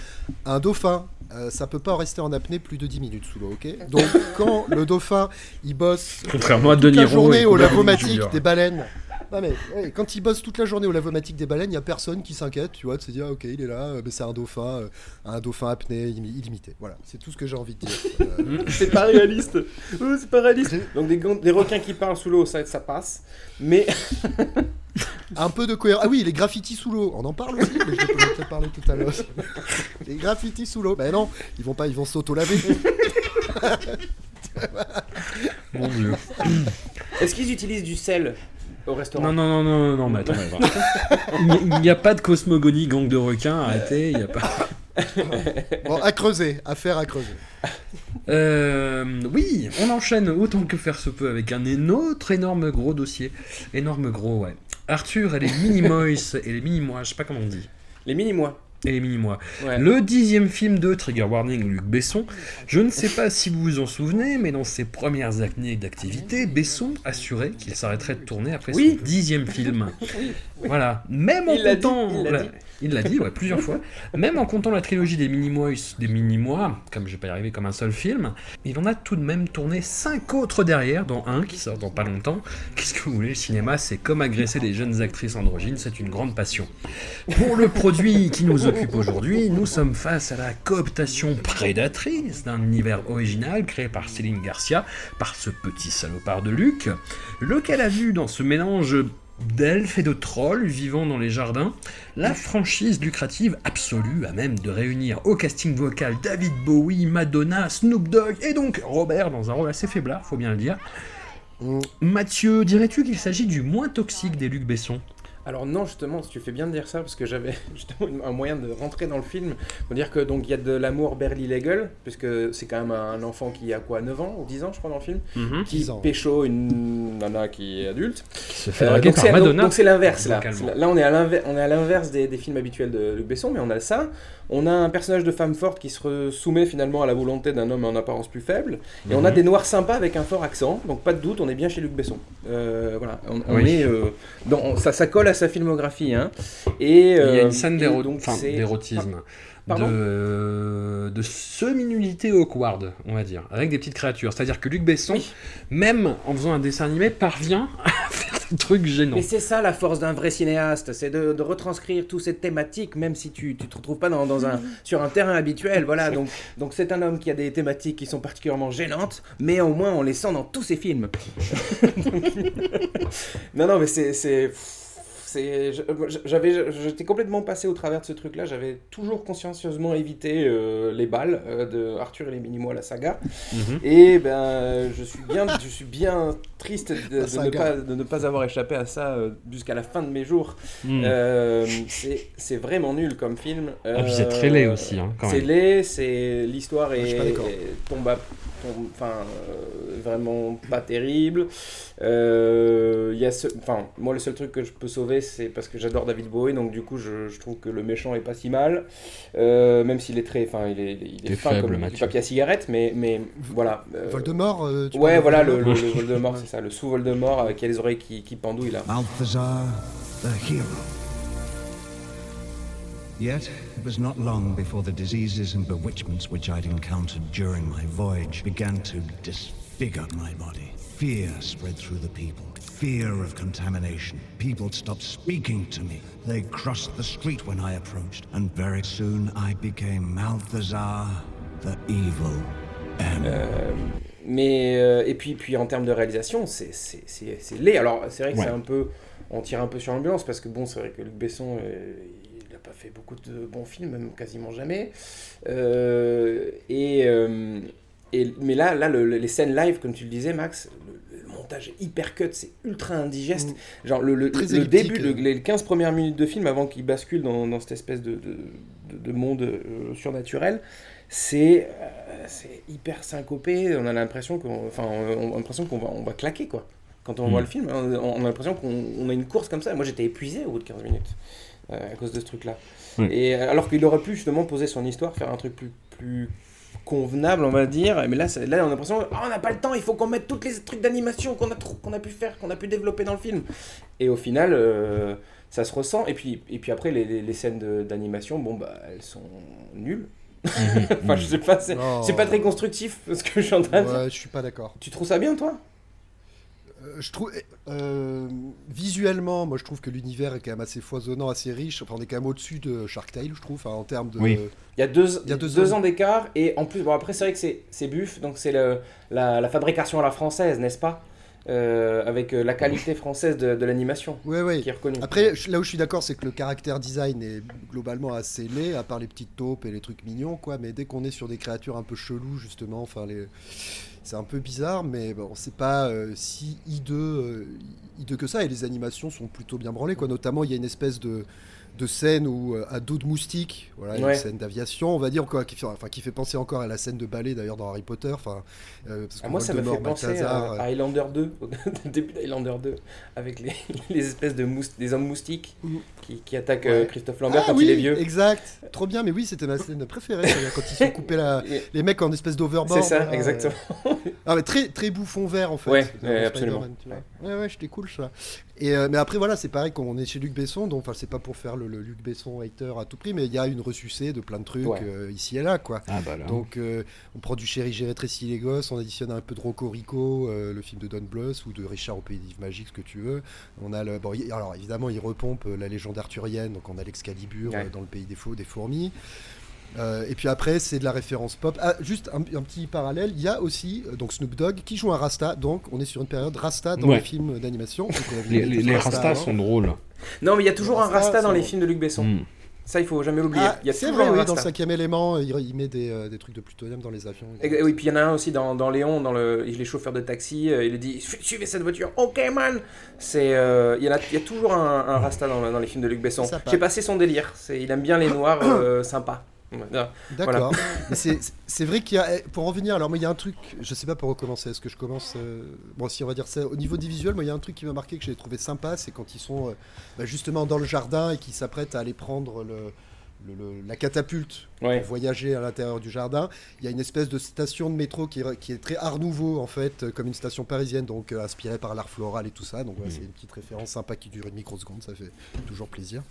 un dauphin, euh, ça peut pas rester en apnée plus de 10 minutes sous l'eau, ok? [LAUGHS] Donc quand le dauphin, il bosse Contrairement à toute De la journée au lavomatique des baleines, non mais ouais, quand il bosse toute la journée au lavomatique des baleines, il y a personne qui s'inquiète, tu vois, de se dire, ok, il est là, euh, mais c'est un dauphin, euh, un dauphin apnée illi- illimité. Voilà, c'est tout ce que j'ai envie de dire. Euh, [LAUGHS] C'est pas réaliste. [LAUGHS] Oh, c'est pas réaliste. Donc des, requins qui parlent sous l'eau, ça, ça passe. Mais [LAUGHS] un peu de cohérence. Ah oui, les graffitis sous l'eau, on en parle aussi, mais je peut-être parlé tout à l'heure. les graffitis sous l'eau, ben non, ils vont pas, ils vont s'auto-laver. Mon dieu. est-ce qu'ils utilisent du sel? Au restaurant Non, non, non, non, non, mais attends. [LAUGHS] Il n'y a- pas de cosmogonie gang de requins, arrêtez, il n'y a pas. [LAUGHS] Bon, à creuser, affaire à creuser. Euh, oui, on enchaîne autant que faire se peut avec un autre énorme gros dossier. Énorme gros, ouais. Arthur et les mini-mois et les mini-mois, je sais pas comment on dit. Les mini-mois. Et les mini-mois. Ouais. Le dixième film de Trigger Warning, Luc Besson. Je ne sais pas si vous vous en souvenez, mais dans ses premières années d'activité, Besson assurait qu'il s'arrêterait de tourner après Oui. son dixième film. [LAUGHS] Voilà. Même en comptant. Il l'a dit. ouais, plusieurs fois. Même en comptant la trilogie des mini-mois, des mini-mois, comme je vais pas y arriver comme un seul film, il en a tout de même tourné cinq autres derrière, dont un qui sort dans pas longtemps. Qu'est-ce que vous voulez, le cinéma, c'est comme agresser des jeunes actrices androgynes, c'est une grande passion. Pour le produit qui nous occupe aujourd'hui, nous sommes face à la cooptation prédatrice d'un univers original créé par Céline Garcia, par ce petit salopard de Luc, lequel a vu dans ce mélange d'elfes et de trolls vivant dans les jardins, la franchise lucrative absolue à même de réunir au casting vocal David Bowie, Madonna, Snoop Dogg et donc Robert dans un rôle assez faiblard, faut bien le dire. Mathieu, dirais-tu qu'il s'agit du moins toxique des Luc Besson? Alors non, justement, tu fais bien de dire ça parce que j'avais [LAUGHS] justement un moyen de rentrer dans le film. Faut dire que donc il y a de l'amour Berly Legal, puisque c'est quand même un enfant qui a quoi 9 ans ou 10 ans je crois dans le film, Mhm. qui 10 ans. pécho une nana qui est adulte. Qui se fait Euh, draguer donc par c'est- donc- Madonna. Donc c'est l'inverse là. Là on est à l'inver- on est à l'inverse des, des films habituels de Luc Besson, mais on a ça. On a un personnage de femme forte qui se soumet finalement à la volonté d'un homme en apparence plus faible. Et on a Mhm. des noirs sympas avec un fort accent. Donc pas de doute, on est bien chez Luc Besson. Euh, voilà, on, on Oui. est euh, dans, ça, ça colle à sa filmographie. Hein. Et Il y a euh, une scène et d'éro- donc enfin, c'est- d'érotisme, Pardon de, de semi-nudité awkward, on va dire, avec des petites créatures. C'est-à-dire que Luc Besson, même en faisant un dessin animé, parvient [LAUGHS] à faire des trucs gênants. Mais c'est ça la force d'un vrai cinéaste, c'est de, de retranscrire toutes ces thématiques, même si tu ne te retrouves pas dans, dans un, sur un terrain habituel. Voilà, donc donc c'est un homme qui a des thématiques qui sont particulièrement gênantes, mais au moins on les sent dans tous ses films. [LAUGHS] [LAUGHS] non, non, mais c'est. C'est... je- J'avais, j'étais complètement passé au travers de ce truc-là. J'avais toujours consciencieusement évité euh, les balles euh, de Arthur et les Minimois, la saga. Mhm. Et ben, je suis bien, je suis bien triste de, de ne, pas, de ne pas avoir échappé à ça euh, jusqu'à la fin de mes jours. Mm. Euh, c'est- c'est vraiment nul comme film. Ah, puis c'est très laid aussi, hein, c'est laid, c'est l'histoire est, tombe, à- enfin euh, vraiment pas terrible. Euh, il y a ce, enfin moi le seul truc que je peux sauver c'est parce que j'adore David Bowie donc du coup je, je trouve que le méchant est pas si mal Euh, même s'il est très, enfin il est, il est T'es fin faible, comme du Mathieu. papier à cigarette mais mais voilà. euh, Voldemort euh, tu Ouais, voilà, le, Voldemort le, le Voldemort, [LAUGHS] c'est ça, le sous-Voldemort avec les oreilles qui, qui pendouillent là. Balthazar, the hero. Yet, it was not long before the diseases and bewitchments which I'd encountered during my voyage began to disfigure my body. Fear spread through the people. Fear of contamination. People stopped speaking to me. They crossed the street when I approached. And very soon I became Malthazar, the evil M. Euh, mais euh, et puis puis en termes de réalisation, c'est c'est c'est c'est laid. Alors c'est vrai que Ouais. c'est un peu, on tire un peu sur l'ambiance parce que bon, c'est vrai que Luc Besson, euh, il n'a pas fait beaucoup de bons films, même quasiment jamais. Euh, et, euh, et mais là là le- le- les scènes live, comme tu le disais, Max. Montage est hyper cut, c'est ultra indigeste. Genre le, le, Très le elliptique, début, le- euh. les 15 premières minutes de film avant qu'il bascule dans, dans cette espèce de, de, de- de monde euh, surnaturel, c'est euh, c'est hyper syncopé. On a l'impression qu'on enfin, on a l'impression qu'on va, on va claquer quoi. Quand on Mm. voit le film, on, on a l'impression qu'on on a une course comme ça. Moi j'étais épuisé au bout de 15 minutes euh, à cause de ce truc là. Mm. Et alors qu'il aurait pu justement poser son histoire, faire un truc plus, plus convenable, on va dire. Mais là, c'est- là on a l'impression, Ah, on n'a pas le temps, il faut qu'on mette tous les trucs d'animation qu'on a, trop- qu'on a pu faire, qu'on a pu développer dans le film. Et au final, euh, ça se ressent. Et puis, et puis après, les, les- les scènes d'animation, bon, bah, elles sont nulles. [LAUGHS] enfin, je sais pas, c'est Oh. c'est pas très constructif ce que je suis en train de dire. Ouais, je suis pas d'accord. Tu trouves ça bien, toi? Je trouve euh, visuellement, moi je trouve que l'univers est quand même assez foisonnant, assez riche. Enfin, on est quand même au-dessus de Shark Tale, je trouve, enfin, en termes de. Oui. Il y a deux, Il y a deux deux ans. d'écart, et en plus, bon, après, c'est vrai que c'est- buff, donc c'est la, la fabrication à la française, n'est-ce pas? Euh, Avec euh, la qualité française de, de l'animation Ouais, ouais. qui est reconnue. Après, je- là où je suis d'accord, c'est que le caractère design est globalement assez laid, à part les petites taupes et les trucs mignons, quoi. Mais dès qu'on est sur des créatures un peu cheloues, justement, enfin, les... c'est un peu bizarre, mais bon, c'est pas euh, si hideux, euh, hideux que ça. Et les animations sont plutôt bien branlées, quoi. Notamment, il y a une espèce de de scène où euh, à dos de moustique, voilà, Ouais. une scène d'aviation, on va dire quoi, qui fait, enfin, qui fait penser encore à la scène de ballet d'ailleurs dans Harry Potter, enfin, euh, parce Ah, moi, ça me fait penser à, à Highlander 2, [LAUGHS] au début d'Highlander 2, avec les, [LAUGHS] les espèces de mous- des hommes moustiques qui, qui attaquent euh, Ouais. Christophe Lambert Ah quand oui, il est vieux. Exact, trop bien, mais oui, c'était ma scène préférée, quand ils se sont [LAUGHS] coupés la- les mecs en espèce d'overboard. C'est ça, là, exactement. euh. [LAUGHS] Ah, mais très, très bouffon vert en fait. Ouais, ouais, absolument. tu vois. Ouais, ouais, j'étais cool ça. Et, euh, mais après, voilà, c'est pareil, quand on est chez Luc Besson, donc enfin, c'est pas pour faire le, le Luc Besson hater à tout prix, mais il y a une ressucée de plein de trucs Ouais. euh, ici et là, quoi. Ah bah là. Donc, euh, on prend du Chéri, j'ai rétréci les gosses, on additionne un peu de Rocco Rico, euh, le film de Don Bluth, ou de Richard au Pays des Magiques, ce que tu veux. On a le, bon, il- alors évidemment, il repompe euh, la légende arthurienne, donc on a l'Excalibur Ouais. euh, dans le Pays des Faux, des Fourmis. Euh, et puis après, c'est de la référence pop. Ah, juste un, un petit parallèle, il y a aussi euh, donc Snoop Dogg qui joue un Rasta, donc on est sur une période Rasta dans Ouais. les films d'animation. Les, des les, les Rasta Rastas avant. sont drôles. Non, mais il y a toujours un Rasta, Rasta dans les films de Luc Besson. Mm. Ça, il faut jamais l'oublier. Ah, il y a c'est vrai, oui, dans le cinquième élément, il, il met des, euh, des trucs de plutonium dans les avions. Et, oui, puis il y en a un aussi dans, dans Léon, dans le, il est chauffeur de taxi, euh, il dit Su- suivez cette voiture, ok man. C'est, euh, il y en a, il y a toujours un, un rasta dans, dans les films de Luc Besson. J'ai passé son délire. C'est, il aime bien les noirs euh, sympas. D'accord. [LAUGHS] C'est- vrai qu'il y a, eh, pour en venir, alors moi il y a un truc, je sais pas pour recommencer, est-ce que je commence, euh, bon si on va dire ça, au niveau des visuels, moi il y a un truc qui m'a marqué que j'ai trouvé sympa, c'est quand ils sont euh, bah, justement dans le jardin et qu'ils s'apprêtent à aller prendre le, le- le- la catapulte Ouais. pour voyager à l'intérieur du jardin. Il y a une espèce de station de métro qui est, qui est très art nouveau en fait, euh, comme une station parisienne, donc euh, inspirée par l'art floral et tout ça. Donc voilà, c'est une petite référence sympa qui dure une microseconde, ça fait toujours plaisir.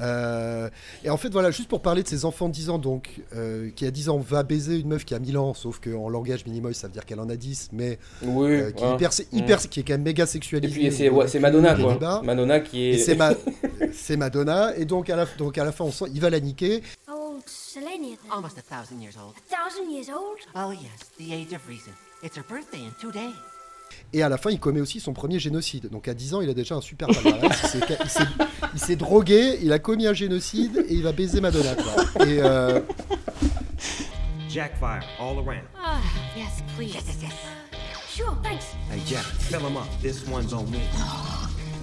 Euh, et en fait, voilà, juste pour parler de ces enfants de 10 ans, donc, euh, qui à 10 ans va baiser une meuf qui a 1000 ans, sauf qu'en langage minimoy, ça veut dire qu'elle en a 10, mais Oui, qui, est hyper, c'est hyper, qui est quand même méga Et sexualisée. puis au c'est, ouais, Madonna quoi. Madonna qui est. Et c'est Ma- [LAUGHS] c'est Madonna, et donc à, la, donc à la fin, on sent, il va la niquer. How old's Selenia then? Almost a thousand years old. A thousand years old? Oh, yes, the age of reason. It's her birthday in two days. Et à la fin, il commet aussi son premier génocide. Donc à 10 ans, il a déjà un super palmarès. il s'est- drogué, il a commis un génocide et il va baiser Madonna. quoi. Et euh, Jack fire all around. Ah, yes, please. Yes, yes, yes. Sure, thanks. Hey, Jack, fill 'em up. This one's on me.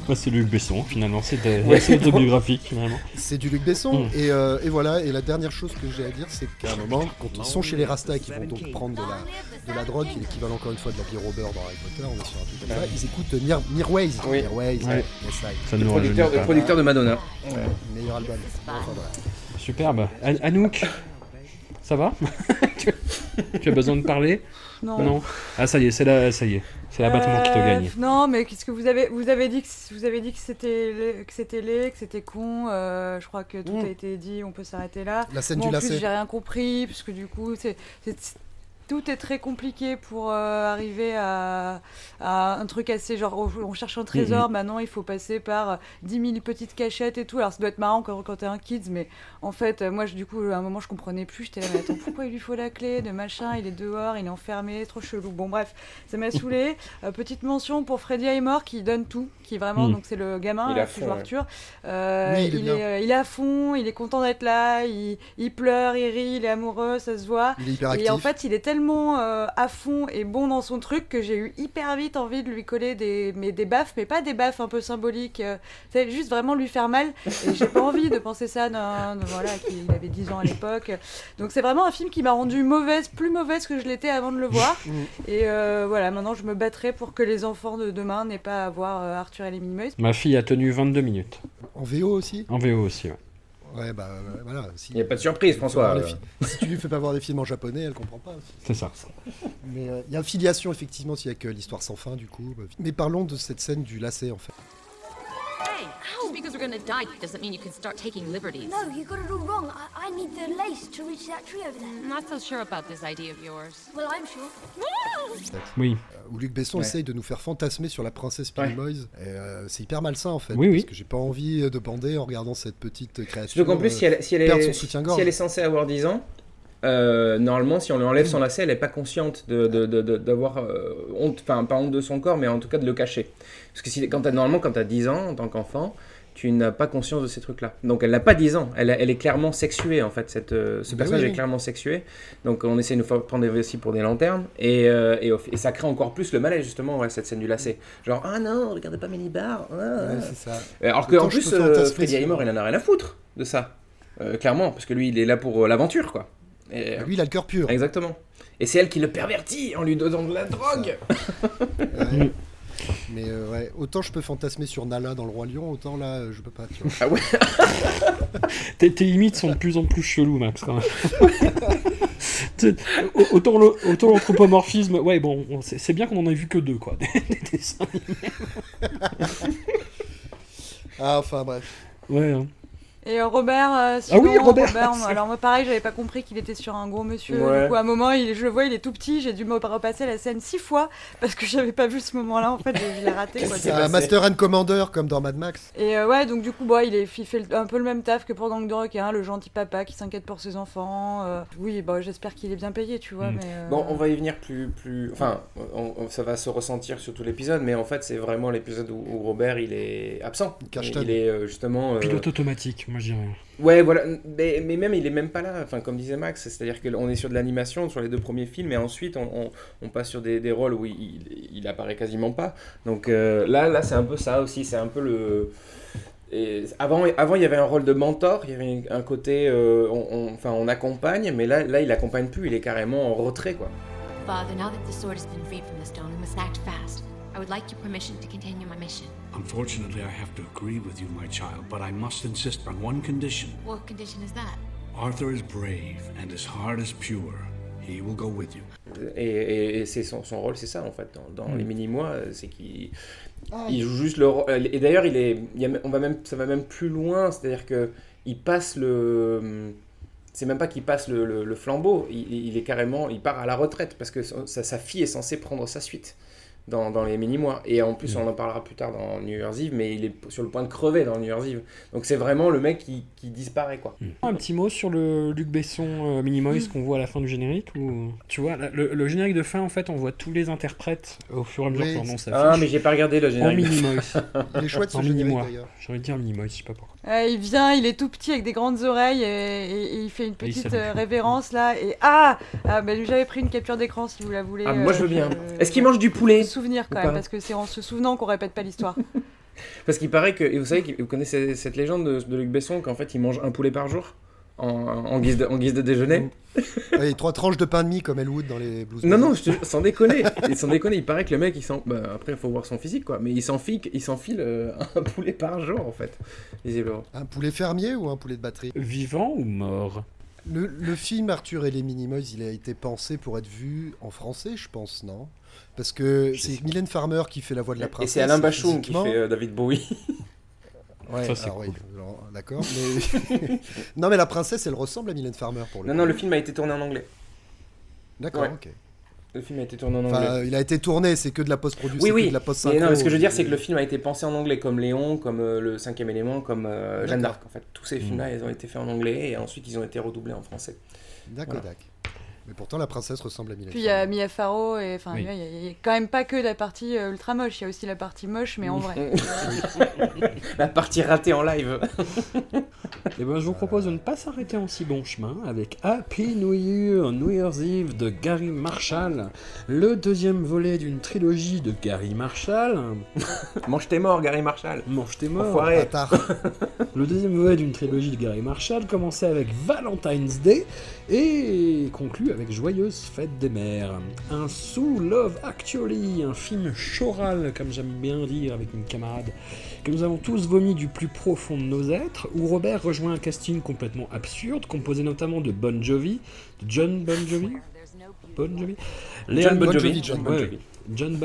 Ouais, c'est Luc Besson, finalement. C'était Ouais. autobiographique, finalement. c'est du Luc Besson. Mm. Et, euh, et voilà. Et la dernière chose que j'ai à dire, c'est qu'à un moment, quand ils sont chez les Rastas et qu'ils vont donc prendre de la, de la drogue, qui est l'équivalent encore une fois de la bière au beurre dans Harry Potter, on est sur un truc comme ça, ils écoutent Mir Mirways. Oui. Mirways, Ouais. yes, I. Ça le producteur, pas. producteur de Madonna. Ouais, meilleur album. Enfin, voilà. Superbe. An- Anouk, ça va? Tu, [LAUGHS] tu as besoin de parler? Non. Ah, ça y est, c'est la, ça y est. C'est l'abattement qui te Euh, gagne. Non, mais qu'est-ce que vous avez vous avez dit que vous avez dit que c'était laid- que c'était laid, que c'était con. euh, je crois que tout a été dit. On peut s'arrêter là. La scène Moi, du en plus, j'ai rien compris puisque du coup, c'est c'est- tout est très compliqué pour euh, arriver à, à un truc assez genre on- on cherche un trésor Mhm. maintenant il faut passer par euh, 10 000 petites cachettes et tout. Alors ça doit être marrant quand, quand t'es un kids mais en fait euh, moi je- du coup à un moment je comprenais plus. J'étais là mais attends pourquoi il lui faut la clé de machin? Il est dehors il est enfermé trop chelou. Bon bref ça m'a saoulé. Euh, petite mention pour Freddy Highmore qui donne tout qui vraiment Mhm. donc c'est le gamin Il là, fond. Arthur. Euh, Oui, il est il, est, euh, il est à fond il est content d'être là il, il pleure il rit il est amoureux ça se voit. Il est hyper et en fait, il est tellement euh, à fond et bon dans son truc que j'ai eu hyper vite envie de lui coller des, mais des baffes, mais pas des baffes un peu symboliques. euh, c'est juste vraiment lui faire mal. Et j'ai pas envie de penser ça d'un, d'un- voilà, qu'il avait 10 ans à l'époque. Donc c'est vraiment un film qui m'a rendu mauvaise, plus mauvaise que je l'étais avant de le voir. Mm. et euh, voilà, maintenant je me battrai pour que les enfants de demain n'aient pas à voir euh, Arthur et les Minimoys. Ma fille a tenu 22 minutes. En VO aussi? En VO aussi, ouais. Ouais, bah euh, voilà. Si, Il n'y a pas de surprise, François. euh. fi- si tu lui fais pas voir des films en japonais, elle comprend pas. aussi. C'est ça. Mais euh, il y a une filiation effectivement aussi avec euh, l'histoire sans fin du coup. Mais parlons de cette scène du lacet en fait. Hey, just because we're gonna die doesn't mean you can start taking liberties. No, you got it all wrong. I, I need the lace to reach that tree over there. I'm not so sure about this idea of yours. Well, I'm sure. Oui. Euh, Où Luc Besson Ouais. essaye de nous faire fantasmer sur la princesse Ouais. Minimoys. Et, euh, c'est hyper malsain en fait. Oui, oui. Parce que j'ai pas envie euh, de bander en regardant cette petite créature. Surtout qu'en plus, si elle, si elle est, son si elle est censée avoir 10 ans, euh, normalement, si on lui enlève son lacet, elle n'est pas consciente d'avoir euh, honte, enfin pas honte de son corps, mais en tout cas de le cacher. Parce que si, quand t'as- normalement, quand tu as 10 ans, en tant qu'enfant, tu n'as pas conscience de ces trucs-là. Donc elle n'a pas 10 ans, elle, a- elle est clairement sexuée en fait, cette, euh, ce Ben personnage oui, est clairement sexué. Donc on essaie de nous prendre des récits pour des lanternes, et, euh, et, au- et ça crée encore plus le malaise justement, ouais, cette scène du lacet. Genre, ah non, regardez pas mes nibards. ah, Ouais, ça. Alors qu'en plus, euh, Freddy Highmore, il en a rien à foutre de ça. Clairement, parce que lui, il est là pour l'aventure, quoi. Et, Bah, Lui, il a le cœur pur. Exactement. Et c'est elle qui le pervertit en lui donnant de la drogue. Ouais. Mais euh, ouais, autant je peux fantasmer sur Nala dans le Roi Lion, autant là, euh, je peux pas. Tu vois. Ah ouais [LAUGHS] Tes, tes limites sont de plus en plus cheloues, Max, quand même. [LAUGHS] Autant l'anthropomorphisme, ouais, bon, on- c'est bien qu'on en ait vu que deux, quoi. [LAUGHS] Des, des dessins. Ah, enfin bref. Ouais, hein. Et euh, Robert, euh, Ah oui, sinon, Robert. [LAUGHS] alors moi pareil, j'avais pas compris qu'il était sur un gros monsieur. Ouais. Du coup, à un moment, il, je le vois, il est tout petit. J'ai dû me repasser la scène six fois parce que j'avais pas vu ce moment-là. En fait, je l'ai raté. Quoi, C'est un Master and Commander comme dans Mad Max. Et euh, ouais, donc du coup, bon, il, est, il fait un peu le même taf que pour Gang de requins, le gentil papa qui s'inquiète pour ses enfants. euh. oui, bah, j'espère qu'il est bien payé, tu vois. Mm. Mais, euh, Bon, on va y venir plus, plus... Enfin, on- on- ça va se ressentir sur tout l'épisode, mais en fait, c'est vraiment l'épisode où, où Robert, il est absent. Cachetonne. Il est euh, justement... euh, Pilote automatique, moi je dirais. Ouais, voilà, mais, mais même il est même pas là, enfin comme disait Max, c'est-à-dire qu'on est sur de l'animation sur les deux premiers films, et ensuite on, on- on passe sur des, des rôles où il, il, il apparaît quasiment pas. Donc euh, là, là c'est un peu ça aussi, c'est un peu le... et avant, avant, il y avait un rôle de mentor, il y avait un côté, euh, on, on- enfin on accompagne, mais là, là il accompagne plus, il est carrément en retrait quoi. Father, now that the sword has been freed from the stone, we must act fast. I would like your permission to continue my mission. Unfortunately, I have to agree with you, my child, but I must insist on one condition. What condition is that? Arthur is brave, and his heart is pure. He will go with you. Et, et- et c'est son, son rôle, c'est ça en fait, dans, dans Mm. les mini-mois, c'est qu'il Ah, il joue juste le rôle. Et d'ailleurs, il est, il y a- on va même, ça va même plus loin, c'est-à-dire que il passe le. C'est même pas qu'il passe le, le- le flambeau, il, il est carrément, il part à la retraite parce que sa fille est censée prendre sa suite dans, dans les mini-mois. Et en plus, on en parlera plus tard dans New Year's Eve, mais il est sur le point de crever dans New Year's Eve. Donc c'est vraiment le mec qui, qui disparaît quoi. Un petit mot sur le Luc Besson euh, Minimoys qu'on voit à la fin du générique ou tu vois le, le générique de fin en fait on voit tous les interprètes au fur et à mesure Oui. que leur nom s'affiche. Ah, mais j'ai pas regardé le générique de En Minimoys. fin. Il est chouette, ce en générique, Minimois. d'ailleurs. J'ai envie de dire Minimoys, je sais pas pourquoi. Euh, il vient, il est tout petit avec des grandes oreilles et, et- et il fait une il petite euh, révérence là. Et ah, ah bah, J'avais pris une capture d'écran si vous la voulez. Ah, moi, je veux bien. je- Est-ce qu'il mange du poulet? Souvenir quand même, parce que c'est en se souvenant qu'on répète pas l'histoire. [LAUGHS] Parce qu'il paraît que, et vous savez, que- vous connaissez cette légende de, de Luc Besson qu'en fait il mange un poulet par jour? En, en guise, de, en guise de déjeuner. Et trois tranches de pain de mie comme Elwood dans les blues. Non, non, je te- sans déconner. Et sans déconner, il paraît que le mec, il s'en... bah, après, il faut voir son physique, quoi. Mais il s'enfile, il s'enfile euh, [LAUGHS] un poulet par jour, en fait, visiblement. Un poulet fermier ou un poulet de batterie? Vivant ou mort? Le, le film Arthur et les Minimoys, il a été pensé pour être vu en français, je pense, non? Parce que c'est Mylène Farmer qui fait la voix de la Et princesse. c'est Alain Bachoum qui fait euh, David Bowie. [LAUGHS] Ouais, Ça, c'est alors oui, cool. alors, d'accord. Mais... [LAUGHS] non, mais la princesse, elle ressemble à Mylène Farmer pour le Non, coup. non, le film a été tourné en anglais. D'accord, Ouais. ok. Le film a été tourné en anglais. Enfin, il a été tourné, c'est que de la post-production, Oui, oui. de la post Mais non, mais ce que je veux dire, c'est que le film a été pensé en anglais, comme Léon, comme euh, Le Cinquième Élément, comme euh, Jeanne d'Arc. En fait, tous ces films-là, ils ont été faits en anglais et ensuite ils ont été redoublés en français. D'accord, Voilà. d'accord. Mais pourtant, la princesse ressemble à Mylène Puis il y a Mia Farrow et enfin Oui. il y a- il y, a quand même pas que la partie euh, ultra moche, il y a aussi la partie moche mais en vrai. [LAUGHS] La partie ratée en live. [LAUGHS] Et ben, je vous propose de ne pas s'arrêter en si bon chemin avec Happy New Year, New Year's Eve de Gary Marshall, le deuxième volet d'une trilogie de Gary Marshall. [LAUGHS] Mange tes morts, Gary Marshall. Mange tes morts. Enfoiré. Bâtard. Le deuxième volet d'une trilogie de Gary Marshall commençait avec Valentine's Day et conclut avec Joyeuse Fête des Mères. Un sous Love Actually, un film choral, comme j'aime bien dire avec une camarade, que nous avons tous vomi du plus profond de nos êtres, où Robert rejoint un casting complètement absurde, composé notamment de Bon Jovi, de John Bon Jovi, Bon Jovi, John Bon Bon Jovi, John Bon ouais, Jovi. John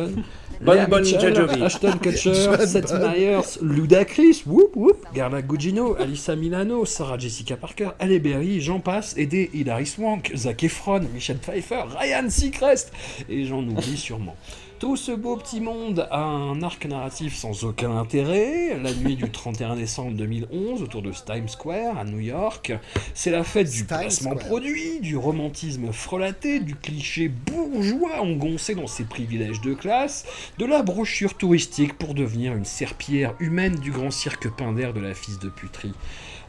Mitchell, Jovi. Ashton [LAUGHS] Kutcher, Seth. Meyers, Ludacris, whoop whoop, Garla Gugino, Alyssa Milano, Sarah Jessica Parker, Halle Berry, j'en passe, des Hilary Swank, Zac Efron, Michelle Pfeiffer, Ryan Seacrest, et j'en oublie sûrement. Tout ce beau petit monde a un arc narratif sans aucun intérêt. La nuit du 31 décembre 2011, autour de Times Square, à New York, c'est la fête du Times placement Square. produit, du romantisme frelaté, du cliché bourgeois engoncé dans ses privilèges de classe, de la brochure touristique pour devenir une serpillière humaine du grand cirque Pinder de la fils de puterie.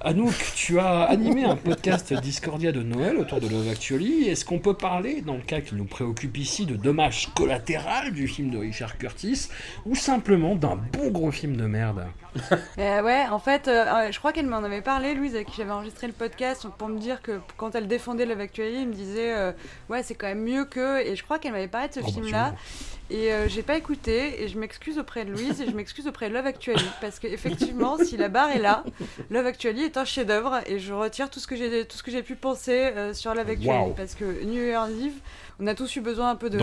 Anouk, tu as animé un podcast Discordia de Noël autour de Love Actually. Est-ce qu'on peut parler, dans le cas qui nous préoccupe ici, de dommages collatéraux du film de Richard Curtis ou simplement d'un bon gros film de merde? [LAUGHS] Euh, ouais, en fait, euh, euh, je crois qu'elle m'en avait parlé, Louise, avec qui j'avais enregistré le podcast, pour me dire que quand elle défendait Love Actually, elle me disait euh, ouais, c'est quand même mieux que. Et je crois qu'elle m'avait parlé de ce Oh, bah, film-là. Et euh, j'ai pas écouté, et je m'excuse auprès de Louise, et je m'excuse auprès de Love Actually, parce qu'effectivement, si la barre est là, Love Actually est un chef-d'œuvre, et je retire tout ce que j'ai pu penser sur Love Actually, parce que New Year's Eve, on a tous eu besoin un peu de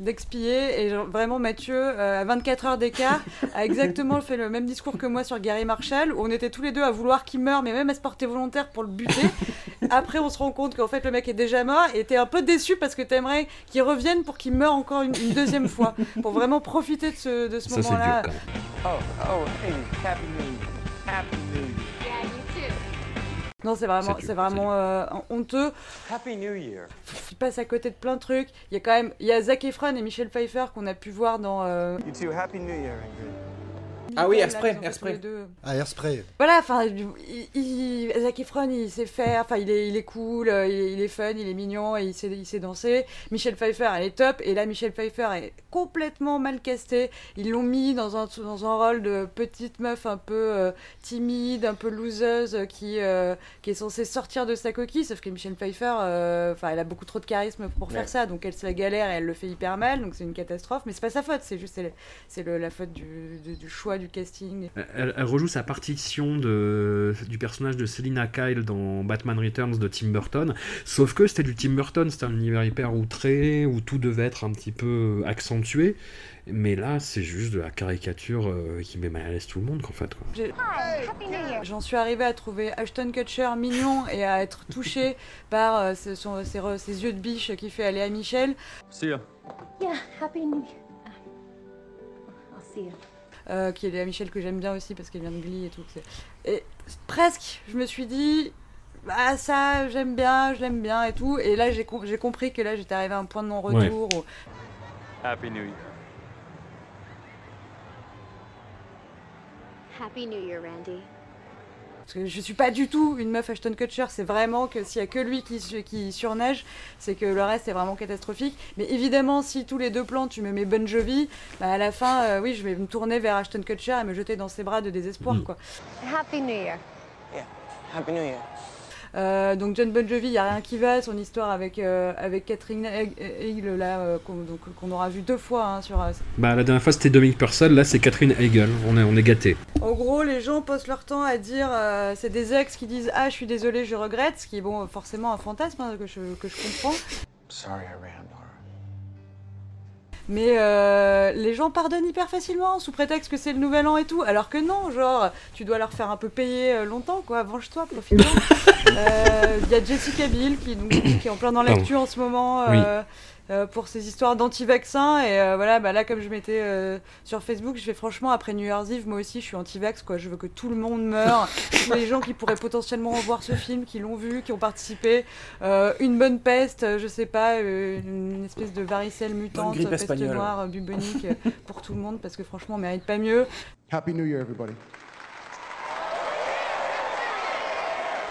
d'expier, et genre, vraiment Mathieu, euh, à 24 heures d'écart, [LAUGHS] a exactement fait le même discours que moi sur Gary Marshall, où on était tous les deux à vouloir qu'il meure, mais même à se porter volontaire pour le buter. [LAUGHS] Après, on se rend compte qu'en fait, le mec est déjà mort, et t'es un peu déçu parce que t'aimerais qu'il revienne pour qu'il meure encore une, une deuxième fois, pour vraiment profiter de ce, de ce Ça, c'est dur moment-là. quand même. Oh, oh, hey, Happy New Year. Happy New Non, c'est vraiment, C'est vraiment euh, honteux. Happy New Year. Il passe à côté de plein de trucs. Il y a quand même, il y a Zac Efron et Michel Pfeiffer qu'on a pu voir dans. euh, You too. Happy New Year, Ingrid. Ah oui, Airspray, Airspray. Ah, Airspray. Voilà, enfin, Zac Efron, il sait faire, enfin, il est, il est cool, euh, il est, il est fun, il est mignon, et il sait, il sait danser. Michel Pfeiffer, elle est top, et là, Michel Pfeiffer est complètement mal casté. Ils l'ont mis dans un, dans un rôle de petite meuf un peu euh, timide, un peu loseuse, euh, qui, euh, qui est censée sortir de sa coquille, sauf que Michel Pfeiffer, euh, enfin, elle a beaucoup trop de charisme pour faire Ouais. ça, donc elle se la galère et elle le fait hyper mal, donc c'est une catastrophe, mais c'est pas sa faute, c'est juste c'est la faute du, du- du choix du casting. Elle, elle rejoue sa partition de, du personnage de Selina Kyle dans Batman Returns de Tim Burton, sauf que c'était du Tim Burton, c'était un univers hyper outré, où tout devait être un petit peu accentué, mais là c'est juste de la caricature euh, qui met mal à l'aise tout le monde, qu'en fait. J'en suis arrivée à trouver Ashton Kutcher mignon et à être touchée [LAUGHS] par euh, ce- son- ses, re- ses yeux de biche qui fait aller à Michel. See ya. Yeah, Happy New Year. I'll see you. Euh, qui est Léa Michel que j'aime bien aussi parce qu'elle vient de Glee et tout. Et presque, je me suis dit, bah ça j'aime bien, je l'aime bien et tout. Et là j'ai com- j'ai compris que là j'étais arrivée à un point de non-retour. Happy New Year. Happy New Year, Randy. Parce que je suis pas du tout une meuf Ashton Kutcher, c'est vraiment que s'il y a que lui qui, su- qui surnage, c'est que le reste est vraiment catastrophique. Mais évidemment, si tous les deux plans tu me mets Bon Jovi, bah à la fin, euh, oui, je vais me tourner vers Ashton Kutcher et me jeter dans ses bras de désespoir, Mm. quoi. Happy New Year. Happy New Year. Euh, donc John Bon Jovi, il y a rien qui va, son histoire avec euh, avec Catherine Hegel là, euh, qu'on donc, qu'on aura vu deux fois hein, sur. euh, Bah, la dernière fois c'était Dominic Purcell, là c'est Catherine Hegel, on est, on est gâtés. En gros, les gens passent leur temps à dire, euh, c'est des ex qui disent ah je suis désolé, je regrette, ce qui est bon forcément un fantasme hein, que je que je comprends. Sorry I ran. Mais euh, les gens pardonnent hyper facilement sous prétexte que c'est le nouvel an et tout, alors que non, genre tu dois leur faire un peu payer euh, longtemps quoi, venge-toi, profite. Il [LAUGHS] y a Jessica Biel qui, donc, qui est en plein dans l'actu en ce moment euh, euh, pour ses histoires d'anti-vaccins et euh, voilà, bah là comme je m'étais euh, sur Facebook, je fais franchement après New Year's Eve, moi aussi je suis anti-vax quoi, je veux que tout le monde meure, tous [LAUGHS] les gens qui pourraient potentiellement voir ce film, qui l'ont vu, qui ont participé, euh, une bonne peste, je sais pas, euh, une espèce de varicelle mutante, peste espagnole. noire, bubonique [LAUGHS] pour tout le monde parce que franchement on mérite pas mieux. Happy New Year, everybody.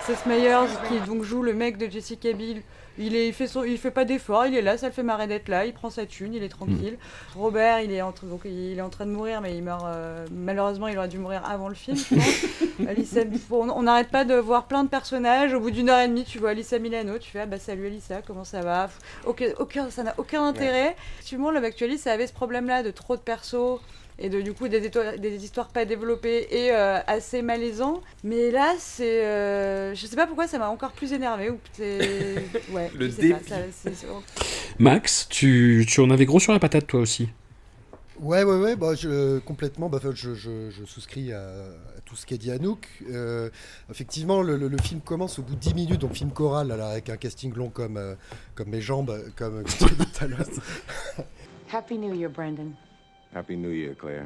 Seth Meyers qui donc joue le mec de Jessica Biel. Il, est, il, fait son, il fait pas d'effort, il est là, ça le fait marrer d'être là, il prend sa thune, il est tranquille. Robert, il est, en, train- donc, il est en train de mourir, mais il meurt. euh, malheureusement, il aurait dû mourir avant le film, je pense. [LAUGHS] Alissa, on n'arrête pas de voir plein de personnages. Au bout d'une heure et demie, tu vois Alissa Milano, tu fais ah bah salut Alissa, comment ça va? Aucun, aucun, Ça n'a aucun intérêt. Effectivement, Love Actually, ça avait ce problème-là de trop de persos et de, du coup des, histoires pas développées et euh, assez malaisants. Mais là, c'est. euh, je sais pas pourquoi ça m'a encore plus énervé. Ou. [LAUGHS] Ouais, Le c'est- Max, tu, tu en avais gros sur la patate toi aussi. Ouais, ouais, ouais, bah, je, complètement. Bah, je, je- je souscris à, à tout ce qu'a dit Anouk. Euh, effectivement, le, le- le film commence au bout de 10 minutes, donc film choral, alors, avec un casting long comme, euh, comme mes jambes, comme, comme tu as dit tout à l'heure. Happy New Year, Brandon. Happy New Year, Claire.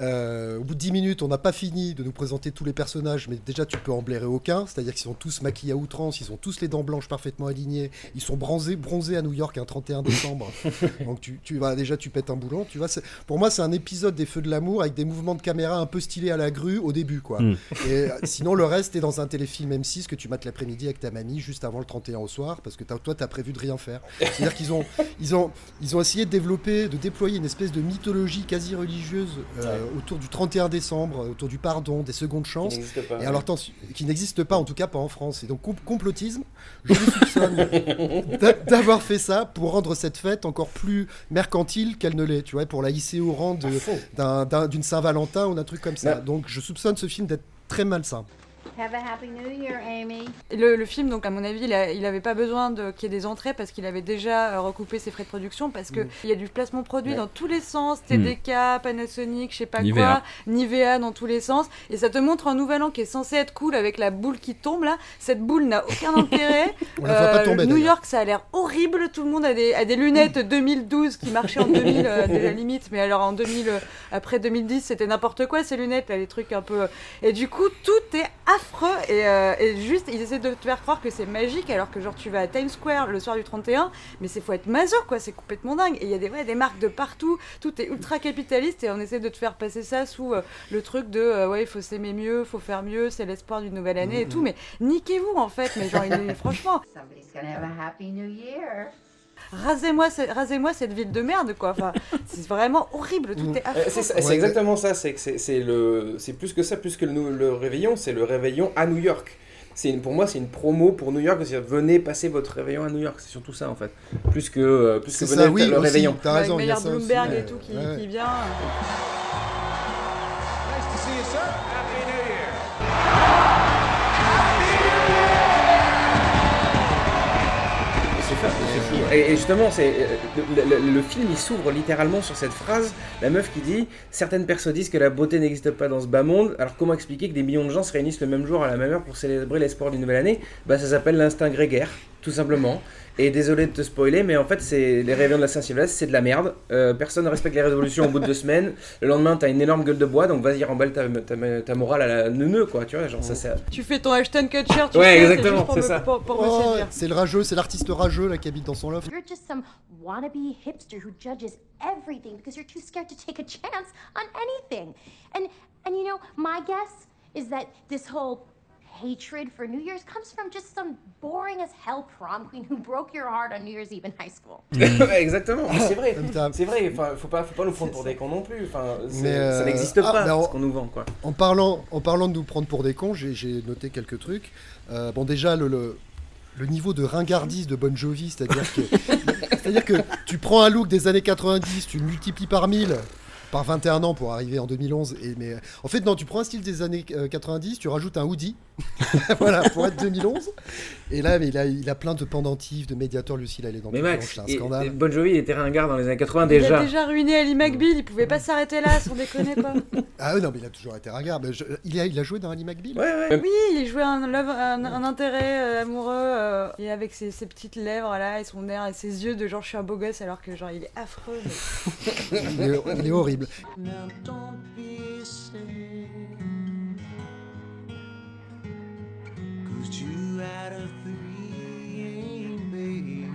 Euh, au bout de 10 minutes, on n'a pas fini de nous présenter tous les personnages, mais déjà tu peux en blairer aucun. C'est-à-dire qu'ils sont tous maquillés à outrance, ils ont tous les dents blanches parfaitement alignées, ils sont bronzés, bronzés à New York un 31 décembre. [LAUGHS] Donc tu, tu vas déjà tu pètes un boulon. Tu vois, pour moi c'est un épisode des Feux de l'amour avec des mouvements de caméra un peu stylés à la grue au début, quoi. Mm. Et euh, sinon le reste est dans un téléfilm M6 que tu mates l'après-midi avec ta mamie juste avant le 31 au soir, parce que toi t'as prévu de rien faire. C'est-à-dire qu'ils ont, ils ont, ils ont essayé de développer, de déployer une espèce de mythologie quasi religieuse euh, autour du 31 décembre, euh, autour du pardon, des secondes chances. n'existe pas, Et alors, qui n'existe pas, en tout cas pas en France. Et donc, com- complotisme, je soupçonne [LAUGHS] d'a- d'avoir fait ça pour rendre cette fête encore plus mercantile qu'elle ne l'est, tu vois, pour la hisser au rang d'une Saint-Valentin ou d'un truc comme ça. Donc, je soupçonne ce film d'être très malsain. Have a happy new year, Amy. Le, le film, donc à mon avis, il, a- il avait pas besoin de qu'il y ait des entrées parce qu'il avait déjà euh, recoupé ses frais de production parce que Mm. il y a du placement produit Ouais. dans tous les sens, Mm. TDK, Panasonic, je sais pas Nivea. quoi, Nivea dans tous les sens, et ça te montre un nouvel an qui est censé être cool avec la boule qui tombe là. Cette boule n'a aucun [LAUGHS] intérêt. Euh, On la voit pas tomber, New. York, ça a l'air horrible. Tout le monde a des, a des lunettes 2012 qui marchaient en 2000 euh, [LAUGHS] à la limite, mais alors en 2000, euh, après 2010, c'était n'importe quoi ces lunettes, là, les trucs un peu. Et du coup, tout est affreux et, euh, et juste, ils essaient de te faire croire que c'est magique, alors que genre tu vas à Times Square le soir du 31, mais c'est faut être maso quoi, c'est complètement dingue. Et il y a des, ouais, des marques de partout, tout est ultra capitaliste et on essaie de te faire passer ça sous euh, le truc de euh, ouais, il faut s'aimer mieux, faut faire mieux, c'est l'espoir d'une nouvelle année et tout, mais niquez-vous en fait, mais genre, [LAUGHS] franchement. Rasez-moi ce- rasez-moi cette ville de merde, quoi. Enfin, [LAUGHS] c'est vraiment horrible, tout est Euh, affreux. C'est exactement ça, c'est que c'est- c'est le, c'est plus que ça, plus que le, réveillon, c'est le réveillon à New York. C'est une- pour moi, c'est une promo pour New York, c'est-à-dire venez passer votre réveillon à New York, c'est surtout ça en fait, plus que euh, plus que venez ça, oui, le aussi, réveillon. t'as raison, il y a Meilleur ça aussi, Bloomberg et tout qui, Ouais. qui vient. Nice to see you, sir. Et, justement, c'est euh, le film il s'ouvre littéralement sur cette phrase, la meuf qui dit certaines personnes disent que la beauté n'existe pas dans ce bas monde. Alors comment expliquer que des millions de gens se réunissent le même jour à la même heure pour célébrer l'espoir d'une nouvelle année? Bah ça s'appelle l'instinct grégaire, tout simplement. Et désolé de te spoiler, mais en fait c'est les réveillons de la Saint-Sylvestre, c'est de la merde. Euh, personne ne respecte les résolutions au bout de deux semaines. Le lendemain t'as une énorme gueule de bois, donc vas-y remballe ta, ta, ta morale à la neuneu quoi, tu vois, genre ça c'est. Tu fais ton Ashton Kutcher, tu Ouais, exactement, c'est ça. Pour, pour me Oh, c'est le rageux, c'est l'artiste rageux là qui habite dans son loft. You're just some wannabe hipster who judges everything because you're too scared to take a chance on anything. And and you know, my guess is that this whole hatred for New Year's comes from just some boring as hell prom queen who broke your heart on New Year's Eve in high school. Ouais, [LAUGHS] [LAUGHS] Exactement, c'est vrai, c'est vrai. Enfin, faut pas, faut pas nous prendre pour des cons non plus. Enfin, c'est- Mais, euh, ça n'existe ah, pas en- ce qu'on nous vend quoi. En parlant, en parlant de nous prendre pour des cons, j'ai noté quelques trucs. Euh, bon, déjà, le, le, le niveau de ringardise de Bon Jovi, c'est-à-dire que, [LAUGHS] c'est-à-dire que tu prends un look des années 90, tu le multiplies par 1000, par 21 ans pour arriver en 2011. Et, mais, en fait, non, tu prends un style des années euh, 90, tu rajoutes un hoodie, [LAUGHS] voilà, pour être 2011. Et là, mais il, a, il a plein de pendentifs, de médiateurs. Lucille, elle est dans Mais le Max, c'est un scandale. et Bon Jovi il était ringard dans les années 80 Il a déjà. déjà ruiné Ali McBeal, il pouvait pas s'arrêter là, sans déconner pas. [LAUGHS] Ah oui, non, mais il a toujours été ringard. Mais je- il, a, il a joué dans Ali McBeal Oui, il jouait un, love- un, un intérêt euh, amoureux, euh, et avec ses, ses petites lèvres là, et son air, et ses yeux de genre je suis un beau gosse, alors que genre il est affreux. mais- [LAUGHS] il, est, il est horrible. Now don't be Cause two out of three ain't bad.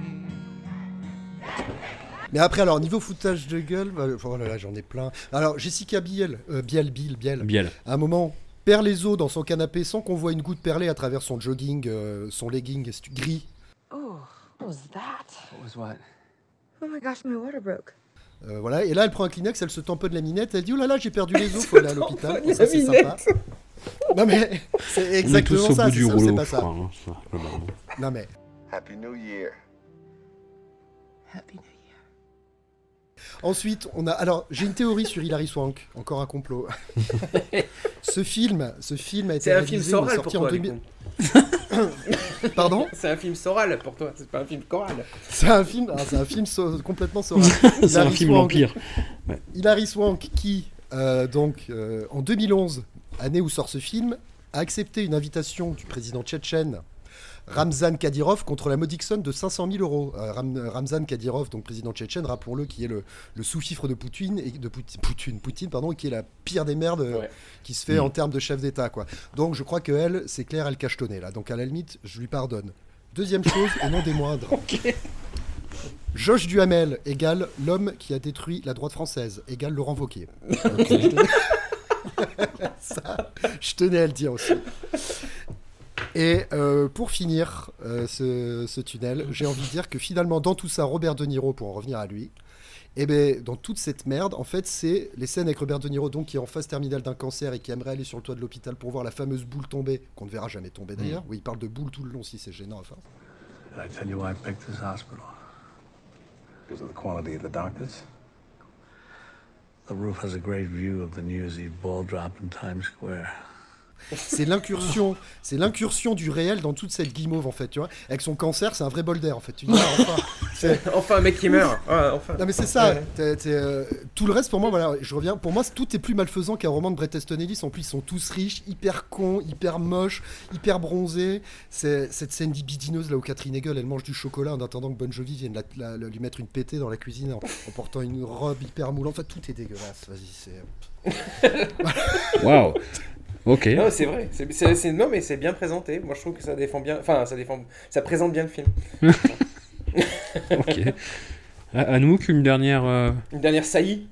Mais après, alors, niveau foutage de gueule, bah, oh là là, j'en ai plein. Alors, Jessica Biel, euh, Biel, Biel, Biel, Biel. à un moment, perd les os dans son canapé sans qu'on voit une goutte perlée à travers son jogging, euh, son legging gris. Oh, what was that? What was what? Oh my gosh, my water broke. Euh, voilà, et là, elle prend un Kleenex, elle se tamponne la minette, elle dit Oh là là, j'ai perdu les os, [LAUGHS] faut aller à l'hôpital. Ça, c'est sympa. [LAUGHS] Non, mais c'est On est exactement tous au ça, bout c'est pas ça crois. hein, ça. Non, mais. Happy New Year. Ensuite, on a. Alors, j'ai une théorie sur Hilary Swank, encore un complot. [LAUGHS] ce film, ce film a été C'est un film réalisé, il est Soral pour sorti en toi. 2000. du coup. [LAUGHS] Pardon? C'est un film Soral pour toi, c'est pas un film choral. C'est un film, ah, c'est un film so- complètement saural. C'est un Hilary film Swank- vampire. Ouais. Hilary Swank, qui, euh, donc, euh, en 2011, année où sort ce film, a accepté une invitation du président tchétchène Ramzan Kadyrov contre la modique somme de 500 000 euros. Euh, Ram- Ramzan Kadyrov, donc président tchétchène, rappelons-le, qui est le, le sous-fifre de Poutine, et de Poutine, Poutine, Poutine, pardon, qui est la pire des merdes euh, Ouais. qui se fait Mm. en termes de chef d'État. quoi. Donc je crois que elle, c'est clair, elle cachetonnait là. Donc à la limite, je lui pardonne. Deuxième chose, et non des moindres. [LAUGHS] Josh Duhamel égale l'homme qui a détruit la droite française, égale Laurent Wauquiez. [LAUGHS] [LAUGHS] Ça, je tenais à le dire aussi. Et euh, pour finir euh, ce, ce tunnel, j'ai envie de dire que finalement, dans tout ça, Robert De Niro, pour en revenir à lui, et ben dans toute cette merde, en fait, c'est les scènes avec Robert De Niro, donc qui est en phase terminale d'un cancer et qui aimerait aller sur le toit de l'hôpital pour voir la fameuse boule tomber, qu'on ne verra jamais tomber d'ailleurs. Oui, il parle de boule tout le long, si c'est gênant à force. I tell you why I picked this hospital? Because of the quality of the doctors. The roof has a great view of the New Year's Eve ball drop in Times Square. C'est l'incursion, c'est l'incursion du réel dans toute cette guimauve en fait, tu vois. Avec son cancer, c'est un vrai bol d'air en fait. Tu dis, ah, enfin, c'est- [LAUGHS] Enfin, un mec qui meurt. Ouais, enfin. non mais c'est ça. Ouais. T'es- t'es, euh, tout le reste pour moi, voilà, je reviens. Pour moi, c'est- tout est plus malfaisant qu'un roman de Bret Easton Ellis. En plus, ils sont tous riches, hyper cons, hyper moches, hyper bronzés. C'est cette scène bidineuse là où Catherine Hegel, elle mange du chocolat en attendant que Bon Jovi vienne la- la- la- lui mettre une pétée dans la cuisine en, en portant une robe hyper moulante. Enfin, tout est dégueulasse. Vas-y, c'est. [LAUGHS] Waouh. Ok. Non, c'est vrai. C'est, c'est- c'est- non, mais c'est bien présenté. Moi, je trouve que ça défend bien. Enfin, ça défend. Ça présente bien le film. [LAUGHS] ok. À, Anouk, une dernière. euh, Une dernière saillie.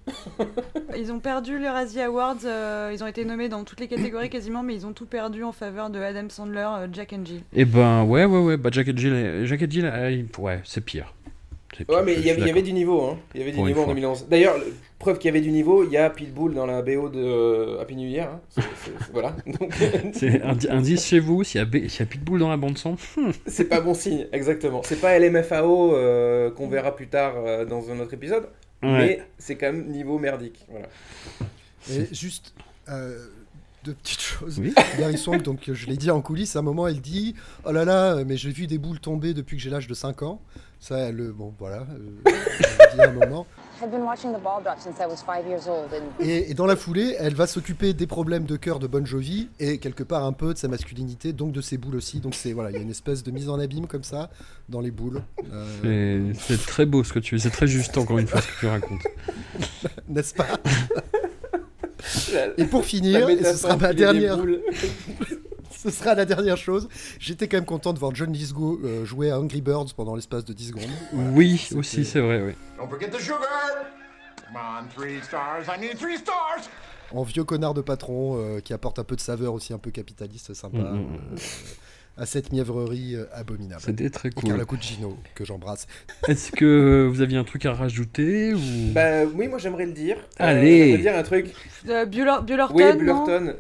Ils ont perdu les Razzie Awards, euh, ils ont été nommés dans toutes les catégories quasiment, mais ils ont tout perdu en faveur de Adam Sandler, euh, Jack and Jill. Eh ben, ouais, ouais, ouais. Bah, Jack and Jill, Jack and Jill, euh, il- ouais, c'est pire. C'est pire, Ouais, mais je il y, avait, suis il y avait d'accord. du niveau. Hein. Il y avait du Pour une niveau en fois. 2011. D'ailleurs, le- preuve qu'il y avait du niveau, il y a Pitbull dans la BO de euh, Happy New Year. hein. C'est- c'est- c'est- voilà. [LAUGHS] Donc, [LAUGHS] C'est un indice chez vous, s'il y, a B- s'il y a Pitbull dans la bande-son. hmm. [LAUGHS] c'est pas bon signe, exactement. C'est pas LMFAO euh, qu'on verra plus tard euh, dans un autre épisode. Ouais. Mais c'est quand même niveau merdique. Voilà. Et juste euh, deux petites choses. Oui. Hilary Swank, donc je l'ai dit en coulisses, à un moment elle dit Oh là là, mais j'ai vu des boules tomber depuis que j'ai l'âge de 5 ans. Ça, elle, le bon, voilà. euh, dit à un moment. I've been watching the ball drop since I was five years old, and Et, et dans la foulée, elle va s'occuper des problèmes de cœur de Bon Jovi et quelque part un peu de sa masculinité, donc de ses boules aussi. Donc c'est voilà, il y a une espèce de mise en abîme comme ça dans les boules. Euh, C'est très beau ce que tu c'est très juste encore une fois ce que tu racontes. [LAUGHS] N'est-ce pas? Et pour finir, et ce sera ma dernière. [LAUGHS] [LAUGHS] ce sera la dernière chose. J'étais quand même content de voir John Lithgow euh, jouer à Angry Birds pendant l'espace de 10 secondes. Oui, aussi, c'est vrai, oui. Don't forget the sugar! Come on, three stars. I need three stars! En vieux connard de patron euh, qui apporte un peu de saveur aussi, un peu capitaliste, sympa. Mm, mm, euh, à cette mièvrerie euh, abominable. C'était très Et cool. Carla Gugino, que j'embrasse. [LAUGHS] Est-ce que vous aviez un truc à rajouter ou... Bah oui, moi j'aimerais le dire. Euh, Allez. j'aimerais dire un truc. Euh, Buller- Bullerton, Oui,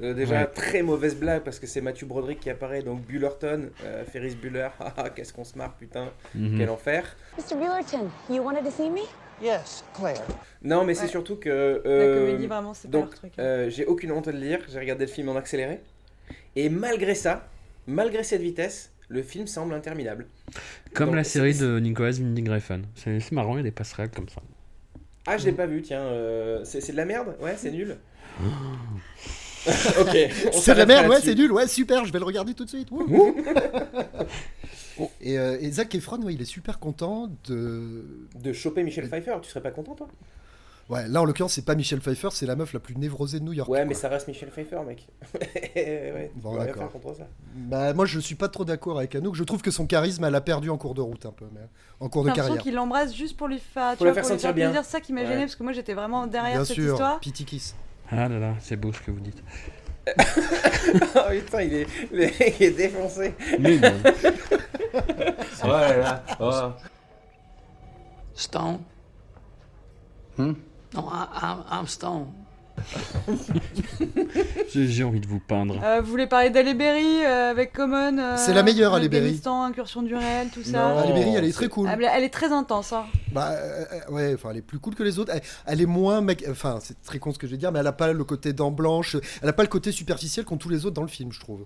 euh, déjà, Ouais. très mauvaise blague parce que c'est Matthew Broderick qui apparaît. Donc Bullerton, euh, Ferris Bueller. [LAUGHS] Ah, Qu'est-ce qu'on se marre, putain. Mhm. Quel enfer. Mr. Bullerton, you wanted to see me? Yes, Claire. Non, mais c'est surtout que. euh, comédie, vraiment, c'est pas donc, leur truc, hein. euh, j'ai aucune honte de le dire. J'ai regardé le film en accéléré. Et malgré ça, malgré cette vitesse, le film semble interminable. Comme Donc, la série de Nicolas Winding Refn. C'est marrant, il y a des passerelles comme ça. Ah, je l'ai pas vu, tiens. euh, c'est de la merde? Ouais, c'est nul. ok. C'est de la merde, ouais, [GASPS] c'est nul, ouais, super, je vais le regarder tout de suite. [LAUGHS] Et, euh, et Zac Efron, ouais, il est super content de. De choper Michel Pfeiffer, tu serais pas content, toi? Ouais, là en l'occurrence, c'est pas Michel Pfeiffer, c'est la meuf la plus névrosée de New York. Ouais, quoi. mais ça reste Michel Pfeiffer, mec. [LAUGHS] ouais, Bon, d'accord. faire contre ça. Bah, moi, je suis pas trop d'accord avec Anouk. Je trouve que son charisme, elle a perdu en cours de route un peu, mais en cours de carrière. qu'il l'embrasse juste pour lui faire, tu Pour vois, faire pour lui sentir bien. plaisir. C'est ça qui m'a Ouais. gêné parce que moi j'étais vraiment derrière Bien cette sûr, histoire. Pity Kiss. Ah là là, c'est beau ce que vous dites. [LAUGHS] oh putain, il est, il est défoncé. Mais non. là là. Oh. Stone? Hmm? No, I, I'm, I'm Stone. J'ai envie de vous peindre. Euh, vous voulez parler d'Halle Berry euh, avec Common euh, C'est la meilleure, Halle Berry. Afghanistan, incursion du réel, tout ça. Non, Halle Berry, elle est très cool. Elle, elle est très intense. Hein. Bah ouais, enfin elle est plus cool que les autres. Elle, elle est moins mec, enfin c'est très con ce que je vais dire, mais elle a pas le côté dent blanche, elle a pas le côté superficiel qu'ont tous les autres dans le film, je trouve.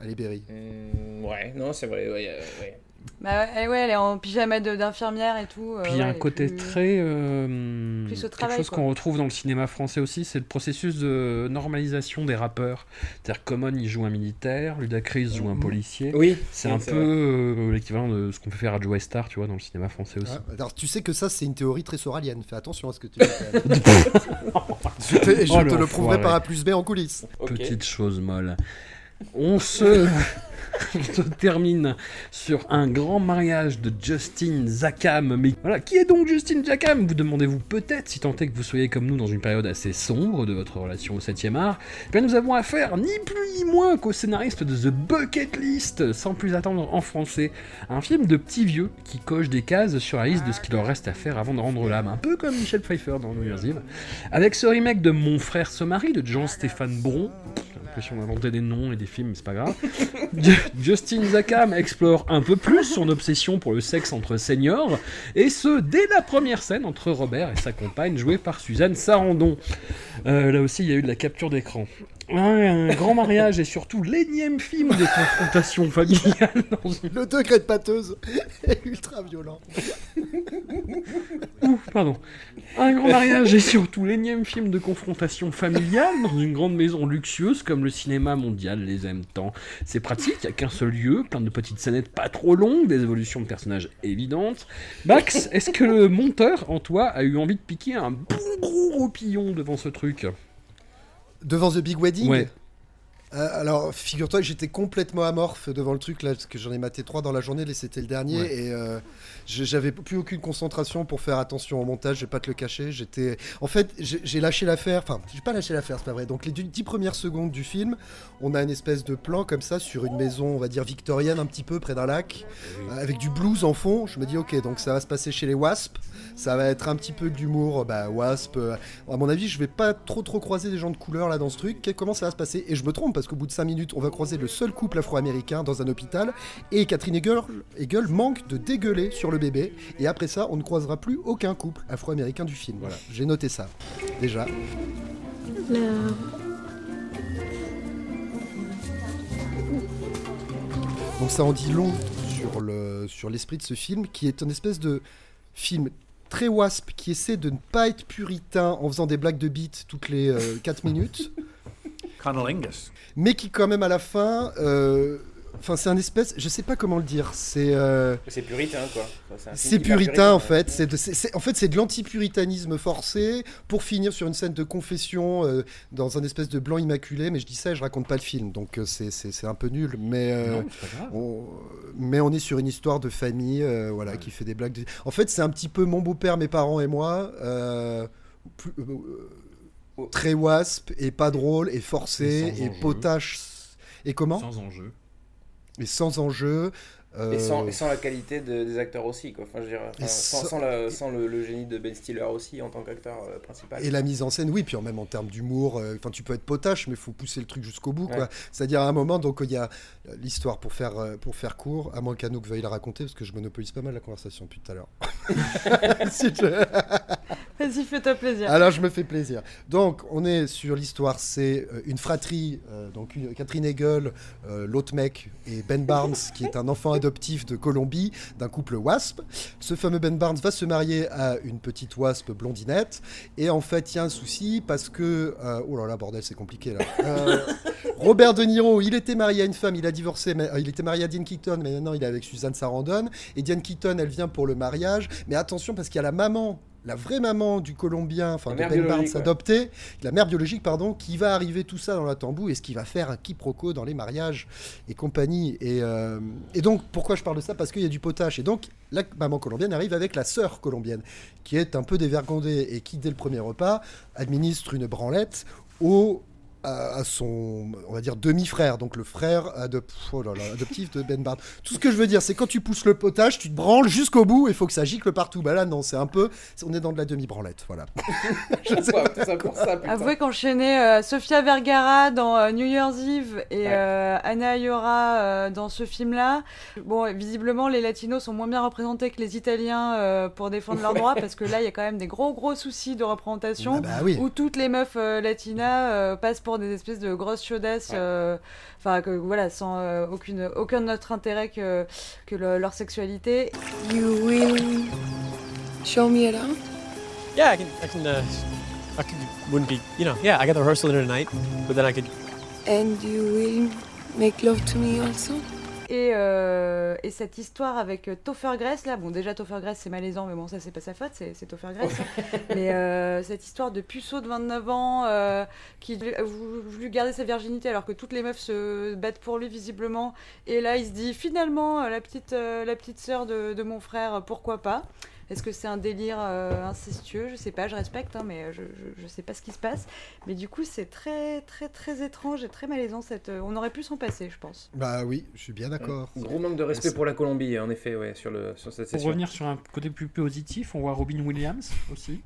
Elle est Berry. Mm, ouais, non, c'est vrai. Ouais, ouais. Bah, elle, ouais, elle est en pyjama de- d'infirmière et tout. euh, Puis il y a ouais, un côté plus- très. euh, plus au quelque travail, chose quoi. qu'on retrouve dans le cinéma français aussi, c'est le processus de normalisation des rappeurs. C'est-à-dire Common, il joue un militaire, Ludacris joue un Mhm. policier. Oui, C'est oui, un peu euh, l'équivalent de ce qu'on peut faire à Joe Star, tu vois, dans le cinéma français aussi. Ah, alors tu sais que ça c'est une théorie très soralienne. Fais attention à ce que tu dis. [LAUGHS] [LAUGHS] je te, je Oh, te le prouverai par A plus B en coulisses. Petite chose molle. On [LAUGHS] se... on [LAUGHS] se termine sur un grand mariage de Justin Zakam. Mais voilà, qui est donc Justin Zakam Vous demandez-vous peut-être, si tant est que vous soyez comme nous dans une période assez sombre de votre relation au 7ème art. Eh bien, nous avons affaire ni plus ni moins qu'au scénariste de The Bucket List, sans plus attendre en français. Un film de petits vieux qui coche des cases sur la liste de ce qu'il leur reste à faire avant de rendre l'âme, un peu comme Michel Pfeiffer dans New Year's Eve. Avec ce remake de Mon frère se marie de Jean-Stéphane Bron, l'impression d'inventer des noms et des films, c'est pas grave. [LAUGHS] Justin Zakam explore un peu plus son obsession pour le sexe entre seniors, et ce, dès la première scène entre Robert et sa compagne, jouée par Suzanne Sarandon. Euh, là aussi, il y a eu de la capture d'écran. Un, un grand mariage et surtout l'énième film des confrontations familiales dans une... Le degré de pâteuse est ultra violent. Ouh, pardon. Un grand mariage et surtout l'énième film de confrontation familiale dans une grande maison luxueuse comme le cinéma mondial les aime tant. C'est pratique, il n'y a qu'un seul lieu, plein de petites scénettes pas trop longues, des évolutions de personnages évidentes. Max, est-ce que le monteur en toi a eu envie de piquer un bon gros roupillon devant ce truc? Devant The Big Wedding Ouais. Euh, alors, figure-toi que j'étais complètement amorphe devant le truc, là, parce que j'en ai maté trois dans la journée, et c'était le dernier, Ouais. et euh, j'avais plus aucune concentration pour faire attention au montage, je vais pas te le cacher. J'étais, En fait, j'ai lâché l'affaire, enfin, j'ai pas lâché l'affaire, c'est pas vrai. Donc, les dix premières secondes du film, on a une espèce de plan comme ça sur une maison, on va dire victorienne, un petit peu près d'un lac, euh, avec du blues en fond. Je me dis, ok, donc ça va se passer chez les Wasp, ça va être un petit peu d'humour, bah, Wasp. euh, à mon avis, je vais pas trop trop croiser des gens de couleur là dans ce truc. Comment ça va se passer? Et je me trompe parce qu'au bout de 5 minutes, on va croiser le seul couple afro-américain dans un hôpital et Catherine Hegel, Hegel manque de dégueuler sur le bébé. Et après ça, on ne croisera plus aucun couple afro-américain du film. Voilà, j'ai noté ça déjà. Donc ça en dit long sur le sur l'esprit de ce film, qui est une espèce de film très wasp qui essaie de ne pas être puritain en faisant des blagues de beat toutes les 4 minutes, mais qui quand même à la fin, euh, enfin c'est un espèce, je sais pas comment le dire, c'est euh, C'est puritain, quoi. Enfin, c'est puritain en fait. C'est en fait, c'est de l'anti-puritanisme forcé pour finir sur une scène de confession euh, dans un espèce de blanc immaculé. Mais je dis ça et je raconte pas le film, donc euh, c'est- un peu nul. Mais, euh, Non, on, mais on est sur une histoire de famille voilà, qui fait des blagues. de- En fait, c'est un petit peu mon beau-père, mes parents et moi. plus- euh, très wasp et pas drôle et forcé Et et potache. Et comment? Sans enjeu. Et sans enjeu. Et sans, euh, et sans la qualité de- des acteurs aussi, quoi. Enfin, je sans, sans- sans la- sans le, le génie de Ben Stiller aussi en tant qu'acteur euh, principal. Et la mise en scène, oui, puis même en termes d'humour, euh, tu peux être potache, mais il faut pousser le truc jusqu'au bout, quoi. C'est-à-dire à un moment, donc il y a l'histoire pour faire pour faire court, à moins qu'Anouk veuille la raconter, parce que je monopolise pas mal la conversation depuis tout à l'heure. [LAUGHS] [LAUGHS] Si je- Vas-y, fais-toi plaisir. Alors je me fais plaisir. Donc on est sur l'histoire, c'est euh, une fratrie, euh, donc Catherine Hegel, euh, l'autre mec et Ben Barnes qui est un enfant adoptif de Colombie d'un couple wasp. Ce fameux Ben Barnes va se marier à une petite wasp blondinette et en fait il y a un souci parce que oh là là bordel c'est compliqué là. Robert De Niro, il était marié à une femme, il a divorcé, mais il était marié à Diane Keaton, mais maintenant il est avec Suzanne Sarandon. Et Diane Keaton, elle vient pour le mariage, mais attention parce qu'il y a la maman, la vraie maman du Colombien, enfin de Ben Barnes ouais. adopté, la mère biologique, pardon, qui va arriver tout ça dans la tambour et ce qui va faire un quiproquo dans les mariages et compagnie. Et, euh, et donc, pourquoi je parle de ça? Parce qu'il y a du potache. Et donc, la maman colombienne arrive avec la sœur colombienne, qui est un peu dévergondée et qui, dès le premier repas, administre une branlette au à, à son, on va dire, demi-frère, donc le frère adop- oh là là, adoptif de Ben Barnes. Tout ce que je veux dire, c'est quand tu pousses le potage, tu te branles jusqu'au bout, il faut que ça gicle partout. Bah là, non, c'est un peu, on est dans de la demi-branlette, voilà. [LAUGHS] Je sais pas. Ça pour ça. Avouez qu'enchaîner euh, Sofia Vergara dans euh, New Year's Eve et Ouais. euh, Anna Ayora euh, dans ce film-là, bon, visiblement les Latinos sont moins bien représentés que les Italiens euh, pour défendre leurs droits parce que là il y a quand même des gros gros soucis de représentation Ah bah oui. où toutes les meufs euh, latinas euh, passent pour des espèces de grosses chaudasses, euh, enfin que voilà sans euh, aucune aucun autre intérêt que que le- leur sexualité. You will show me around? Yeah, I can. I can. Uh, I could. Wouldn't be. You know. Yeah, I got the rehearsal dinner tonight, but then I could. And you will make love to me also? Et, euh, et cette histoire avec euh, Topher Grace, là, bon, déjà Topher Grace c'est malaisant, mais bon, ça c'est pas sa faute, c'est Topher Grace. hein. mais euh, cette histoire de puceau de 29 ans euh, qui a vou- voulu garder sa virginité alors que toutes les meufs se battent pour lui visiblement. Et là, il se dit finalement, la petite, la petite sœur de, de mon frère, pourquoi pas? Est-ce que c'est un délire euh, incestueux? Je sais pas, je respecte, hein, mais je, je, je sais pas ce qui se passe. Mais du coup, c'est très, très, très étrange et très malaisant. Cette... euh, On aurait pu s'en passer, je pense. Bah oui, je suis bien d'accord. Gros manque de respect pour la Colombie, en effet, ouais, sur, le, sur cette Pour session. revenir sur un côté plus positif, on voit Robin Williams aussi.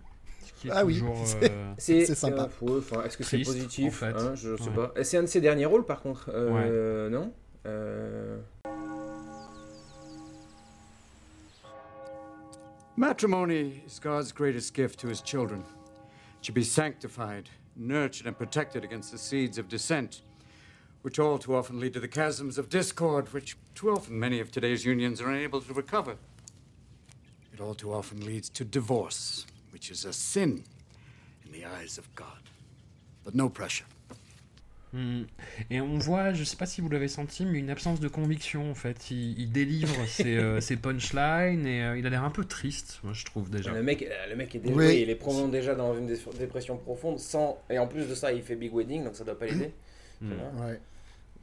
qui est Ah oui, c'est- euh, [LAUGHS] C'est sympa. euh, enfin, Est-ce que c'est positif? en fait. hein, Je sais Ouais. pas. C'est un de ses derniers rôles par contre. Euh, Non? Matrimony is God's greatest gift to his children. It should be sanctified, nurtured, and protected against the seeds of dissent, which all too often lead to the chasms of discord, which too often many of today's unions are unable to recover. It all too often leads to divorce, which is a sin in the eyes of God. But no pressure. Hmm. Et on voit, je sais pas si vous l'avez senti, mais une absence de conviction en fait. Il, il délivre [LAUGHS] ses, euh, ses punchlines et euh, il a l'air un peu triste, moi je trouve déjà. Le mec, euh, le mec est déjoué, Oui. il est probablement déjà dans une dé- dépression profonde, sans... et en plus de ça, il fait Big Wedding, donc ça doit pas l'aider. Vois. Ouais.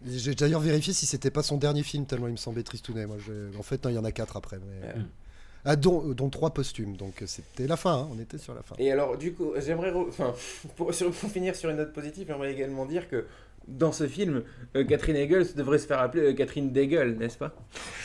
J'ai d'ailleurs vérifié si c'était pas son dernier film, tellement il me semblait tristounet. Moi, j'ai- en fait, non, il y en a quatre après. mais- Ah, dont, dont trois posthumes, donc c'était la fin, hein, on était sur la fin. Et alors, du coup, j'aimerais. Enfin, pour, finir sur une note positive, j'aimerais également dire que dans ce film, euh, Catherine Hegel devrait se faire appeler euh, Catherine Degel, n'est-ce pas?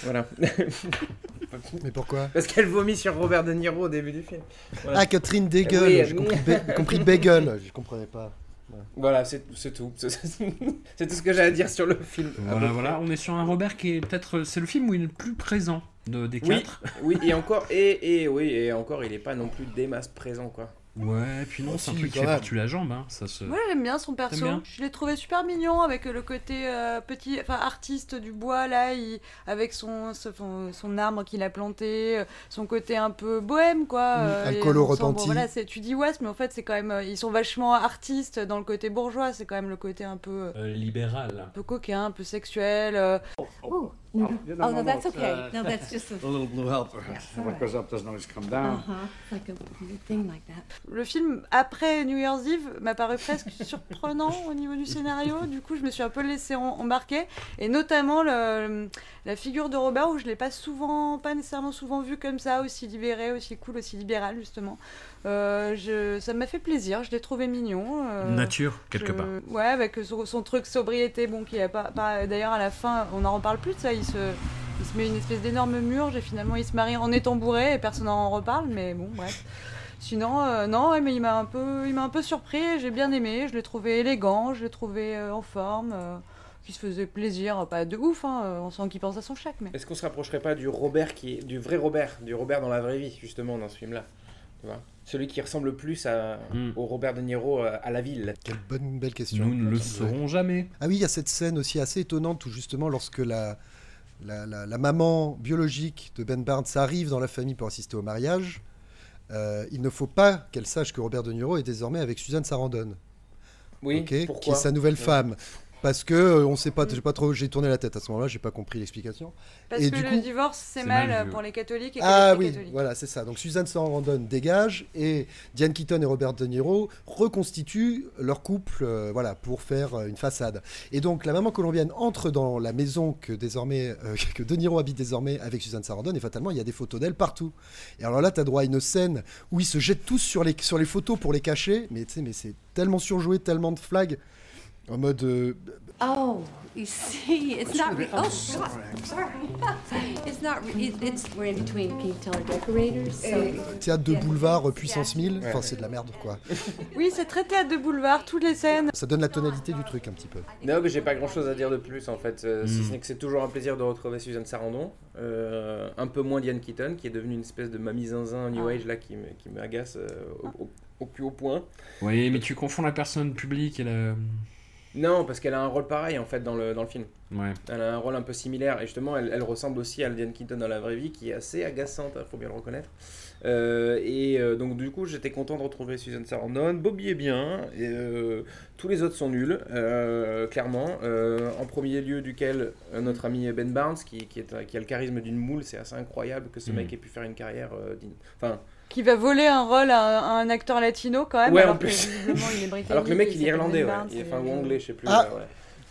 Voilà. [LAUGHS] Mais pourquoi? Parce qu'elle vomit sur Robert De Niro au début du film. Voilà. Ah, Catherine Degel, Oui, j'ai compris, j'ai compris Bagel, je comprenais pas. Ouais. Voilà, c'est c'est tout. [LAUGHS] C'est tout ce que j'ai à dire sur le film. Voilà, voilà, on est sur un Robert qui est peut-être. C'est le film où il est le plus présent de, des Oui, quatre. oui, et [LAUGHS] encore, et, et oui, et encore, il est pas non plus des masses présent, quoi. Ouais, puis non, Oh, c'est un truc qui fait par-dessus la jambe, hein. Ça se. Moi j'aime bien son perso. Bien Je l'ai trouvé super mignon avec le côté euh, petit, enfin artiste du bois là, il- avec son, son, son arbre qu'il a planté, euh, son côté un peu bohème quoi. Mm, euh, alcoolo sent, bon, repenti. voilà, c'est- tu dis ouest, mais en fait c'est quand même, euh, ils sont vachement artistes dans le côté bourgeois. C'est quand même le côté un peu, Euh, libéral. un peu coquin, un peu sexuel. euh. Oh, Oh know, no, that's it's, okay. uh, No, that's just [LAUGHS] a, a little blue helper. Yes, all what right. goes up doesn't always come down. Uh-huh. Like a thing like that. Le film après New Year's Eve m'a paru presque [LAUGHS] surprenant au niveau du scénario. Du coup, je me suis un peu laissé en- embarquer. Et notamment le- la figure de Robert, où je l'ai pas souvent, pas nécessairement souvent vu comme ça, aussi libéré, aussi cool, aussi libéral, justement. Euh, je, ça m'a fait plaisir, je l'ai trouvé mignon. euh, Nature, quelque je- part. Ouais, avec son, son truc sobriété, bon, qui a pas. pas- D'ailleurs, à la fin, on n'en reparle plus de ça. Il se, il se met une espèce d'énorme murge et finalement, il se marie en étant bourré et personne n'en reparle, mais bon, bref. Sinon, euh, non, ouais, mais il m'a un peu, il m'a un peu surpris. J'ai bien aimé. Je l'ai trouvé élégant. Je l'ai trouvé euh, en forme. euh, qui se faisait plaisir, pas de ouf. Hein, on sent qu'il pense à son chèque, mais. Est-ce qu'on se rapprocherait pas du Robert qui est, du vrai Robert, du Robert dans la vraie vie, justement, dans ce film-là Tu vois? Celui qui ressemble le plus à, au Robert De Niro euh, à la ville. Quelle bonne, belle question. Nous ne le saurons jamais. Ah oui, il y a cette scène aussi assez étonnante où justement lorsque la, la, la- la maman biologique de Ben Barnes arrive dans la famille pour assister au mariage, euh, il ne faut pas qu'elle sache que Robert De Niro est désormais avec Suzanne Sarandon. Oui, Ok, qui est sa nouvelle Ouais. femme. Parce que euh, on sait pas, j'ai pas trop, j'ai tourné la tête à ce moment-là, j'ai pas compris l'explication. Parce Et que du le coup- divorce, c'est mal, pour les catholiques et Ah oui, catholiques. voilà, c'est ça. Donc Suzanne Sarandon dégage et Diane Keaton et Robert De Niro reconstituent leur couple, euh, voilà, pour faire euh, une façade. Et donc la maman colombienne entre dans la maison que désormais euh, [LAUGHS] que De Niro habite désormais avec Suzanne Sarandon et fatalement il y a des photos d'elle partout. Et alors là, tu as droit à une scène où ils se jettent tous sur les sur les photos pour les cacher, mais tu sais, mais c'est tellement surjoué, tellement de flags. En mode. euh, Oh, you see, it's not. Re- oh, sorry, God, [LAUGHS] sorry. it's not. Re- it, it's we're in between Pink Teller decorators. So théâtre de boulevard euh, puissance 1000. Enfin, c'est de la merde, quoi. [LAUGHS] Oui, c'est très théâtre de boulevard, toutes les scènes. Ça donne la tonalité du truc un petit peu. Non, mais j'ai pas grand chose à dire de plus en fait, euh, si Mm. ce n'est que c'est toujours un plaisir de retrouver Suzanne Sarandon. Euh, un peu moins Diane Keaton, qui est devenue une espèce de mamie zinzin New Ah. Age là qui me- qui m'agace euh, au, au- au plus haut point. Oui, mais tu confonds la personne publique et la. Non, parce qu'elle a un rôle pareil en fait dans le, dans le film. Ouais. Elle a un rôle un peu similaire et justement elle, elle ressemble aussi à Diane Keaton dans la vraie vie qui est assez agaçante, il faut bien le reconnaître. Euh, et euh, donc du coup j'étais content de retrouver Suzanne Sarandon. Bobby est bien, et, euh, tous les autres sont nuls, clairement. En premier lieu duquel notre ami Ben Barnes qui, qui, est, qui a le charisme d'une moule, c'est assez incroyable que ce Mm. mec ait pu faire une carrière. Enfin, Qui va voler un rôle à un, à un acteur latino quand même. Ouais, alors en que plus. visiblement, il est britannique. Alors que le mec, il est irlandais, ouais. Barnes, Il est, et- enfin, ou anglais, je sais plus. Ah, ouais,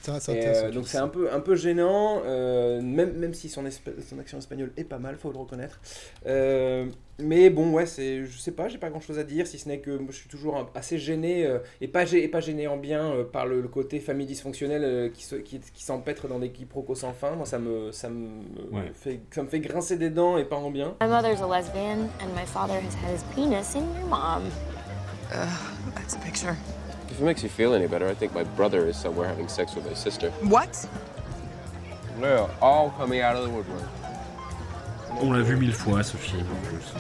ça, Et, euh, donc c'est un peu, un peu gênant, euh, même, même si son, action espagnole est pas mal, faut le reconnaître. Euh, mais bon, ouais, c'est, je sais pas, j'ai pas grand chose à dire, si ce n'est que moi, je suis toujours un- assez gêné, euh, et, pas et pas gêné en bien euh, par le, le côté famille dysfonctionnelle euh, qui, se, qui, qui s'empêtre dans des quiproquos sans fin. Moi, ça me, ça, me Ouais. fait, ça me fait grincer des dents et pas en bien. My mother's a lesbian, and my father has had his penis in your mom. that's a picture. If it makes you feel any better, I think my brother is somewhere having sex with my sister. What? They're all coming out of the woodwork. On l'a vu mille fois ce film en plus.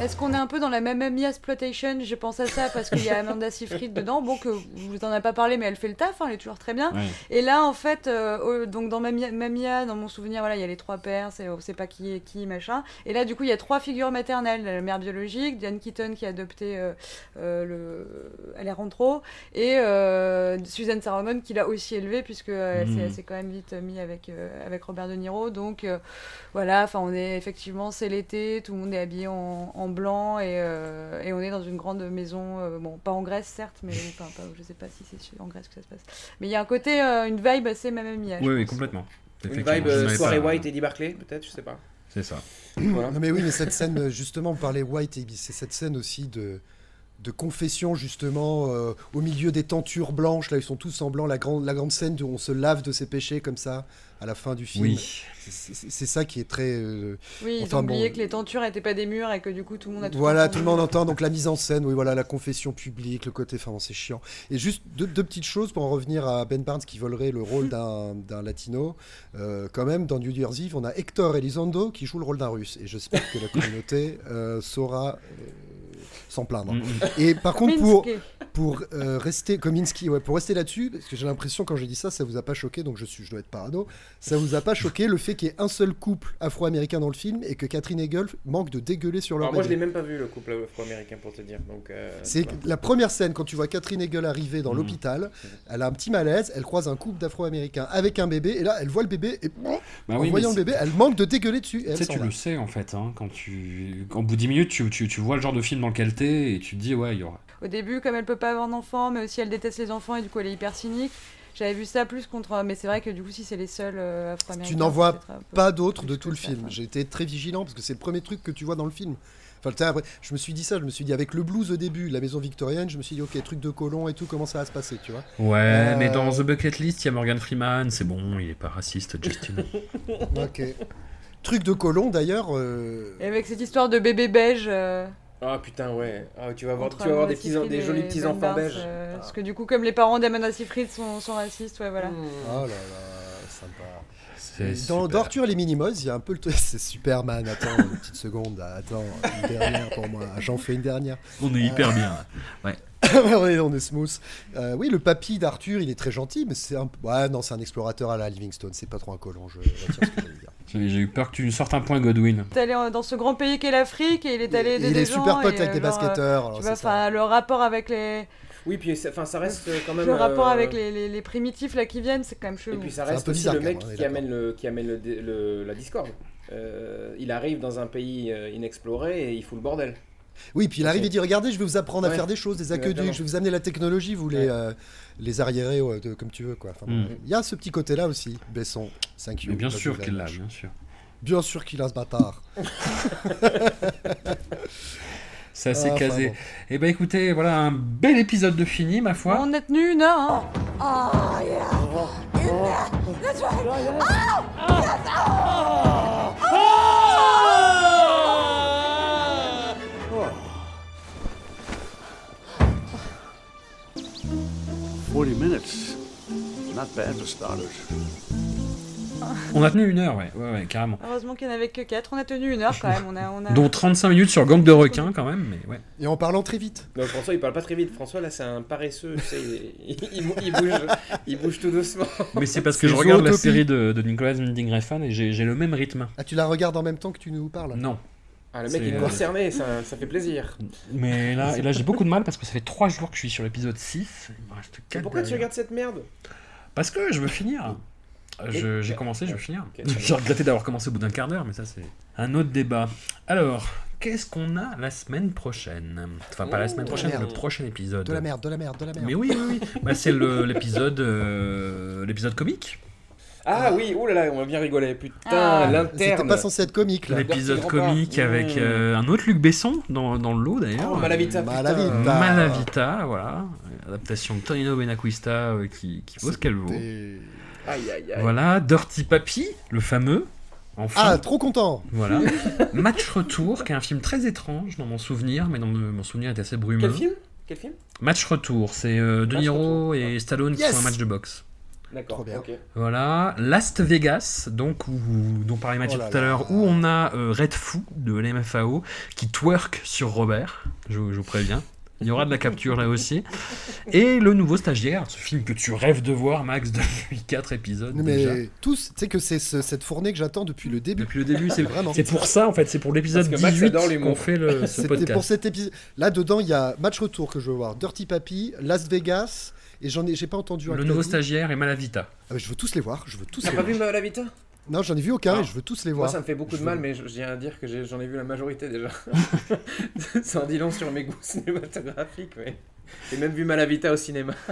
Est-ce qu'on est un peu dans la même Mamie Exploitation? Je pense à ça parce qu'il y a Amanda Seyfried dedans, bon que vous en avez pas parlé mais elle fait le taf, hein, elle est toujours très bien. Ouais. Et là en fait, euh, donc dans Mamia, Mamia, dans mon souvenir, voilà, il y a les trois pères, on sait pas qui est qui, machin. Et là du coup il y a trois figures maternelles, la mère biologique, Diane Keaton qui a adopté euh, euh, le Alejandro et euh, Suzanne Sarandon qui l'a aussi élevé puisque euh, elle s'est- Mhm. elle s'est quand même vite mis avec avec Robert De Niro. Donc voilà, enfin on est effectivement c'est l'été, tout le monde est habillé en, en blanc et, euh, et on est dans une grande maison, euh, bon pas en Grèce certes, mais enfin pas, je sais pas si c'est en Grèce que ça se passe. Mais il y a un côté, euh, une vibe assez Mamma Mia. je Oui, oui, complètement. Une vibe euh, soirée pas- White Eddie Barclay, peut-être, je sais pas. C'est ça. Voilà. Non mais oui, mais cette scène, justement, on parlait White et c'est cette scène aussi de, de confession, justement, euh, au milieu des tentures blanches, là, ils sont tous en blanc, la grande, la grande scène où on se lave de ses péchés, comme ça, à la fin du film. Oui. C'est- ça qui est très... euh, Oui, ils enfin, ont bon, oublié que les tentures n'étaient pas des murs et que du coup tout le monde a tout Voilà, tout le monde entend, donc la mise en scène, oui, voilà, la confession publique, le côté, enfin, c'est chiant. Et juste deux, deux petites choses pour en revenir à Ben Barnes qui volerait le rôle d'un [LAUGHS] d'un latino. Euh, quand même, dans New Year's Eve, on a Hector Elizondo qui joue le rôle d'un russe. Et j'espère que la communauté euh, saura euh, s'en plaindre. Mm, Et par contre, pour, Kominsky. pour euh, rester, Kominsky, ouais, pour rester là-dessus, parce que j'ai l'impression quand j'ai dit ça, ça vous a pas choqué, donc je, suis, je dois être parano, ça vous a pas choqué le fait qu'il y ait un seul couple afro-américain dans le film et que Catherine Hegel manque de dégueuler sur leur Alors moi, je l'ai même pas vu, le couple afro-américain, pour te dire. Donc, euh, C'est voilà. la première scène quand tu vois Catherine Hegel arriver dans l'hôpital. Elle a un petit malaise, elle croise un couple d'afro-américains avec un bébé, et là elle voit le bébé, et Bah en oui, voyant le bébé, elle manque de dégueuler dessus. Et Tu sais, tu va. le sais en fait, hein, quand tu. Au bout de 10 minutes, tu, tu, tu vois le genre de film dans lequel et tu te dis, ouais, il y aura. Au début, comme elle peut pas avoir d'enfants, mais aussi elle déteste les enfants et du coup elle est hyper cynique. J'avais vu ça plus contre. Mais c'est vrai que du coup, si c'est les seuls euh, afro-américains. Tu n'en vois pas d'autres de tout le ça, film. J'ai été très vigilant parce que c'est le premier truc que tu vois dans le film. Enfin, après, je me suis dit ça, je me suis dit avec le blues au début, la maison victorienne, je me suis dit ok, truc de colon et tout, comment ça va se passer, tu vois. Ouais, Euh, mais dans The Bucket List, il y a Morgan Freeman, c'est bon, il est pas raciste, Justin. [LAUGHS] Ok. Truc de colon d'ailleurs. euh, Et avec cette histoire de bébé beige. Euh, Ah putain, ouais. Ah, tu vas avoir, entre tu vas avoir des, petits, des jolis petits enfants belges. euh, Parce que du coup, comme les parents d'Amanda Seyfried sont, sont racistes, ouais, voilà. Oh là là, sympa. C'est Dans, super. dans Arthur et les Minimos, il y a un peu le truc. [LAUGHS] C'est Superman, attends, une petite seconde, attends, une dernière pour moi. J'en fais une dernière. On est hyper Euh, bien. Ouais. [LAUGHS] on, est, on est smooth. Euh, oui, le papy d'Arthur, il est très gentil, mais c'est un. Ouais, non, c'est un explorateur à la Livingstone, c'est pas trop un colon, je retire ce que j'allais dire. J'ai eu peur que tu sortes un point Godwin. Il est allé dans ce grand pays qu'est l'Afrique et il est allé il des est gens super pote avec des euh, basketteurs, alors Tu c'est vois, ça. enfin, le rapport avec les. Oui, puis enfin, ça reste euh, quand même. le rapport euh, avec les, les, les primitifs là qui viennent, c'est quand même chelou. Et puis ça reste peu aussi bizarre, le mec est qui amène, le, qui amène le, le- la discorde. Euh, il arrive dans un pays inexploré et il fout le bordel. Oui, puis il arrive et dit Regardez, je vais vous apprendre à faire des choses, des aqueducs, je vais vous amener la technologie, vous les, euh, les arriérez ouais, de- comme tu veux. quoi. Enfin, bon, Mm. Il y a ce petit côté-là aussi, Besson. Thank you. Mais bien sûr qu'il l'a, bien sûr. Bien sûr qu'il a ce bâtard. [LAUGHS] Ça s'est Ah, enfin, casé. bon. Et ben écoutez, voilà un bel épisode de fini, ma foi. On a tenu une heure, hein. Oh, yeah. In there. That's right. Oh! Yes. Oh! 40 minutes. Not bad for starters. On a tenu une heure, ouais, ouais, ouais carrément. Heureusement qu'il n'y en avait que 4. On a tenu une heure quand même. On a, on a... Dont 35 minutes sur Gang de requins, quand même, mais ouais. Et en parlant très vite. Non, François, il parle pas très vite. François, là, c'est un paresseux. Tu sais, il, il- il bou- il bouge, il bouge tout doucement. Mais c'est parce que je regarde la série de, de Nicolas Winding Refn et j'ai j'ai le même rythme. Ah, tu la regardes en même temps que tu nous parles? Non. Ah, le mec, est euh, concerné, ça, ça fait plaisir. Mais là, et [LAUGHS] là j'ai beaucoup de mal parce que ça fait 3 jours que je suis sur l'épisode 6. Il me reste Mais 4 pourquoi tu regardes cette merde? Parce que je veux finir. Je- Et- J'ai commencé, je veux finir. Ok, [LAUGHS] très bien. J'ai regretté d'avoir commencé au bout d'un quart d'heure, mais ça c'est un autre débat. Alors, qu'est-ce qu'on a la semaine prochaine? Enfin, pas la semaine prochaine, le prochain épisode. De la merde, de la merde, de la merde. Mais oui, oui, oui. Bah, c'est le- l'épisode euh, l'épisode comique. Ah oui, oh là là, on va bien rigoler. Putain, Ah. C'était l'interne. pas censé être comique là. L'épisode comique avec Mmh. euh, un autre Luc Besson dans, dans le lot d'ailleurs. Oh, Malavita. Malavita. Malavita, voilà. Adaptation de Tonino Benacquista euh, qui, qui vaut ce qu'elle vaut. Aïe, aïe, aïe. Voilà, Dirty Papi, le fameux. Enfin. Ah, trop content Voilà. [LAUGHS] Match Retour, qui est un film très étrange dans mon souvenir, mais dans mon souvenir est assez brumeux. Quel film? Quel film? Match Retour, c'est euh, De Niro et Stallone qui font un match de boxe. D'accord, ok. Voilà, Last Vegas, donc où, dont parlait Mathieu Oh tout à l'heure, où on a euh, Red Fou de l'MFAO qui twerk sur Robert, je, je vous préviens. Il y aura de la capture là aussi. Et le nouveau stagiaire, ce film que tu rêves de voir, Max, [LAUGHS] depuis 4 épisodes. déjà. Mais tous, tu sais que c'est ce- cette fournée que j'attends depuis le début. Depuis le début, c'est [LAUGHS] vraiment. c'est pour ça en fait, c'est pour l'épisode Parce que Max 18 adore l'humour. qu'on fait le, ce podcast. pour cet épisode. Là dedans, il y a Match Retour que je veux voir, Dirty Papi, Las Vegas, et j'en ai, j'ai pas entendu un. Le nouveau stagiaire et Malavita. Ah, mais je veux tous les voir. Je veux tous T'as les pas voir. vu Malavita? Non, j'en ai vu aucun Ah. et je veux tous les Moi, voir. ça me fait beaucoup Je de veux- mal, mais je je tiens à dire que j'ai- j'en ai vu la majorité déjà. [LAUGHS] ça en dit long sur mes goûts cinématographiques, mais j'ai même vu Malavita au cinéma. [LAUGHS]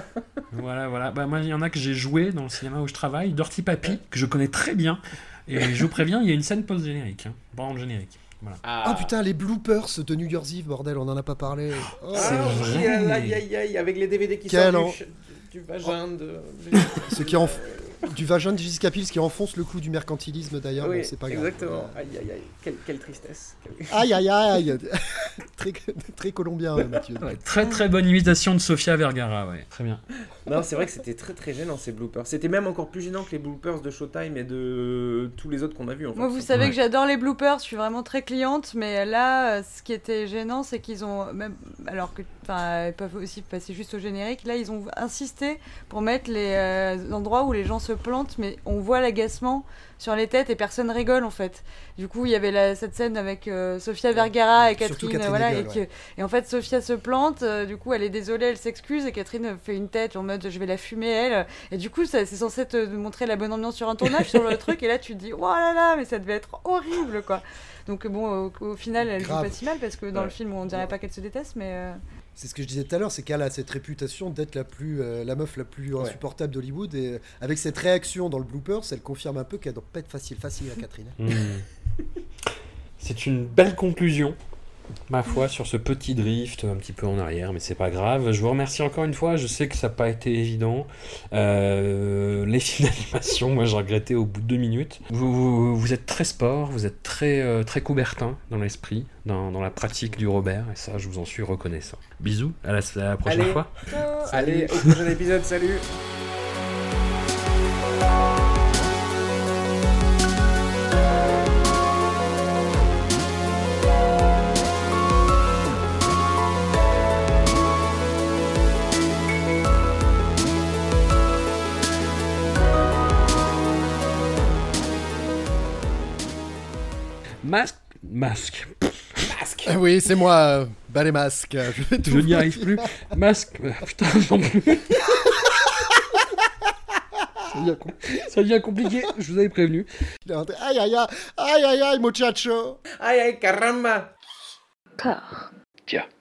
Voilà, voilà. Bah, moi, il y en a que j'ai joué dans le cinéma où je travaille, Dirty Papi, que je connais très bien. Et je vous préviens, il y a une scène post-générique, hein, le générique. Voilà. Ah putain, les bloopers de New Year's Eve, bordel, on en a pas parlé. Oh. C'est Ah, vrai. aïe, aïe, aïe, aïe, avec les DVD qui Quel sortent en- du, vagin de... Ce qui enf... du vagin de Jessica Pills qui enfonce le clou du mercantilisme d'ailleurs, oui, bon, c'est pas grave. exactement. Aïe, aïe, aïe. Quelle, quelle tristesse. Aïe aïe aïe très, très colombien, Mathieu. Très très bonne imitation de Sofia Vergara, ouais. Très bien. Non, c'est vrai que c'était très très gênant ces bloopers. C'était même encore plus gênant que les bloopers de Showtime et de tous les autres qu'on a vus. En fait. Moi, vous savez que j'adore les bloopers, je suis vraiment très cliente, mais là, euh, ce qui était gênant, c'est qu'ils ont, même, alors que, enfin, ils peuvent aussi passer juste au générique, là, ils ont insisté pour mettre les euh, endroits où les gens se plantent, mais on voit l'agacement sur les têtes et personne rigole en fait. Du coup, il y avait la- cette scène avec euh, Sofia Vergara et Catherine, Catherine voilà, Et, que- ouais. et en fait, Sofia se plante, euh, du coup, elle est désolée, elle s'excuse, et Catherine fait une tête en mode je vais la fumer, elle. Et du coup, c'est censé te montrer la bonne ambiance sur un tournage, sur le [LAUGHS] truc, et là, tu te dis, oh là là, mais ça devait être horrible, quoi. Donc, bon, au, au final, elle joue pas si mal, parce que dans Ouais. le film, on dirait pas qu'elle se déteste, mais. euh, C'est ce que je disais tout à l'heure, c'est qu'elle a cette réputation d'être la plus, euh, la meuf la plus insupportable d'Hollywood et euh, avec cette réaction dans le bloopers, elle confirme un peu qu'elle doit pas être facile, facile à Catherine. [LAUGHS] Hmm. C'est une belle conclusion, ma foi, sur ce petit drift un petit peu en arrière, mais c'est pas grave. Je vous remercie encore une fois. Je sais que ça n'a pas été évident. Euh, les [LAUGHS] films d'animation, moi, j'ai regretté au bout de deux minutes. Vous, vous, vous êtes très sport, vous êtes très, euh, très coubertin dans l'esprit, dans, dans la pratique du Robert, et ça, je vous en suis reconnaissant. Bisous, à la, à la prochaine Allez, fois. Allez, au prochain épisode, salut Masque. Masque. Masque. Ah oui, c'est moi, euh, bah les masques. Je, tout Je n'y vous arrive plus. Masque. euh, Putain, non plus. Ça devient, com- ça devient compliqué, je vous avais prévenu. Aïe aïe aïe, aïe aïe aïe, muchacho. Aïe, aïe, caramba Car. Tiens.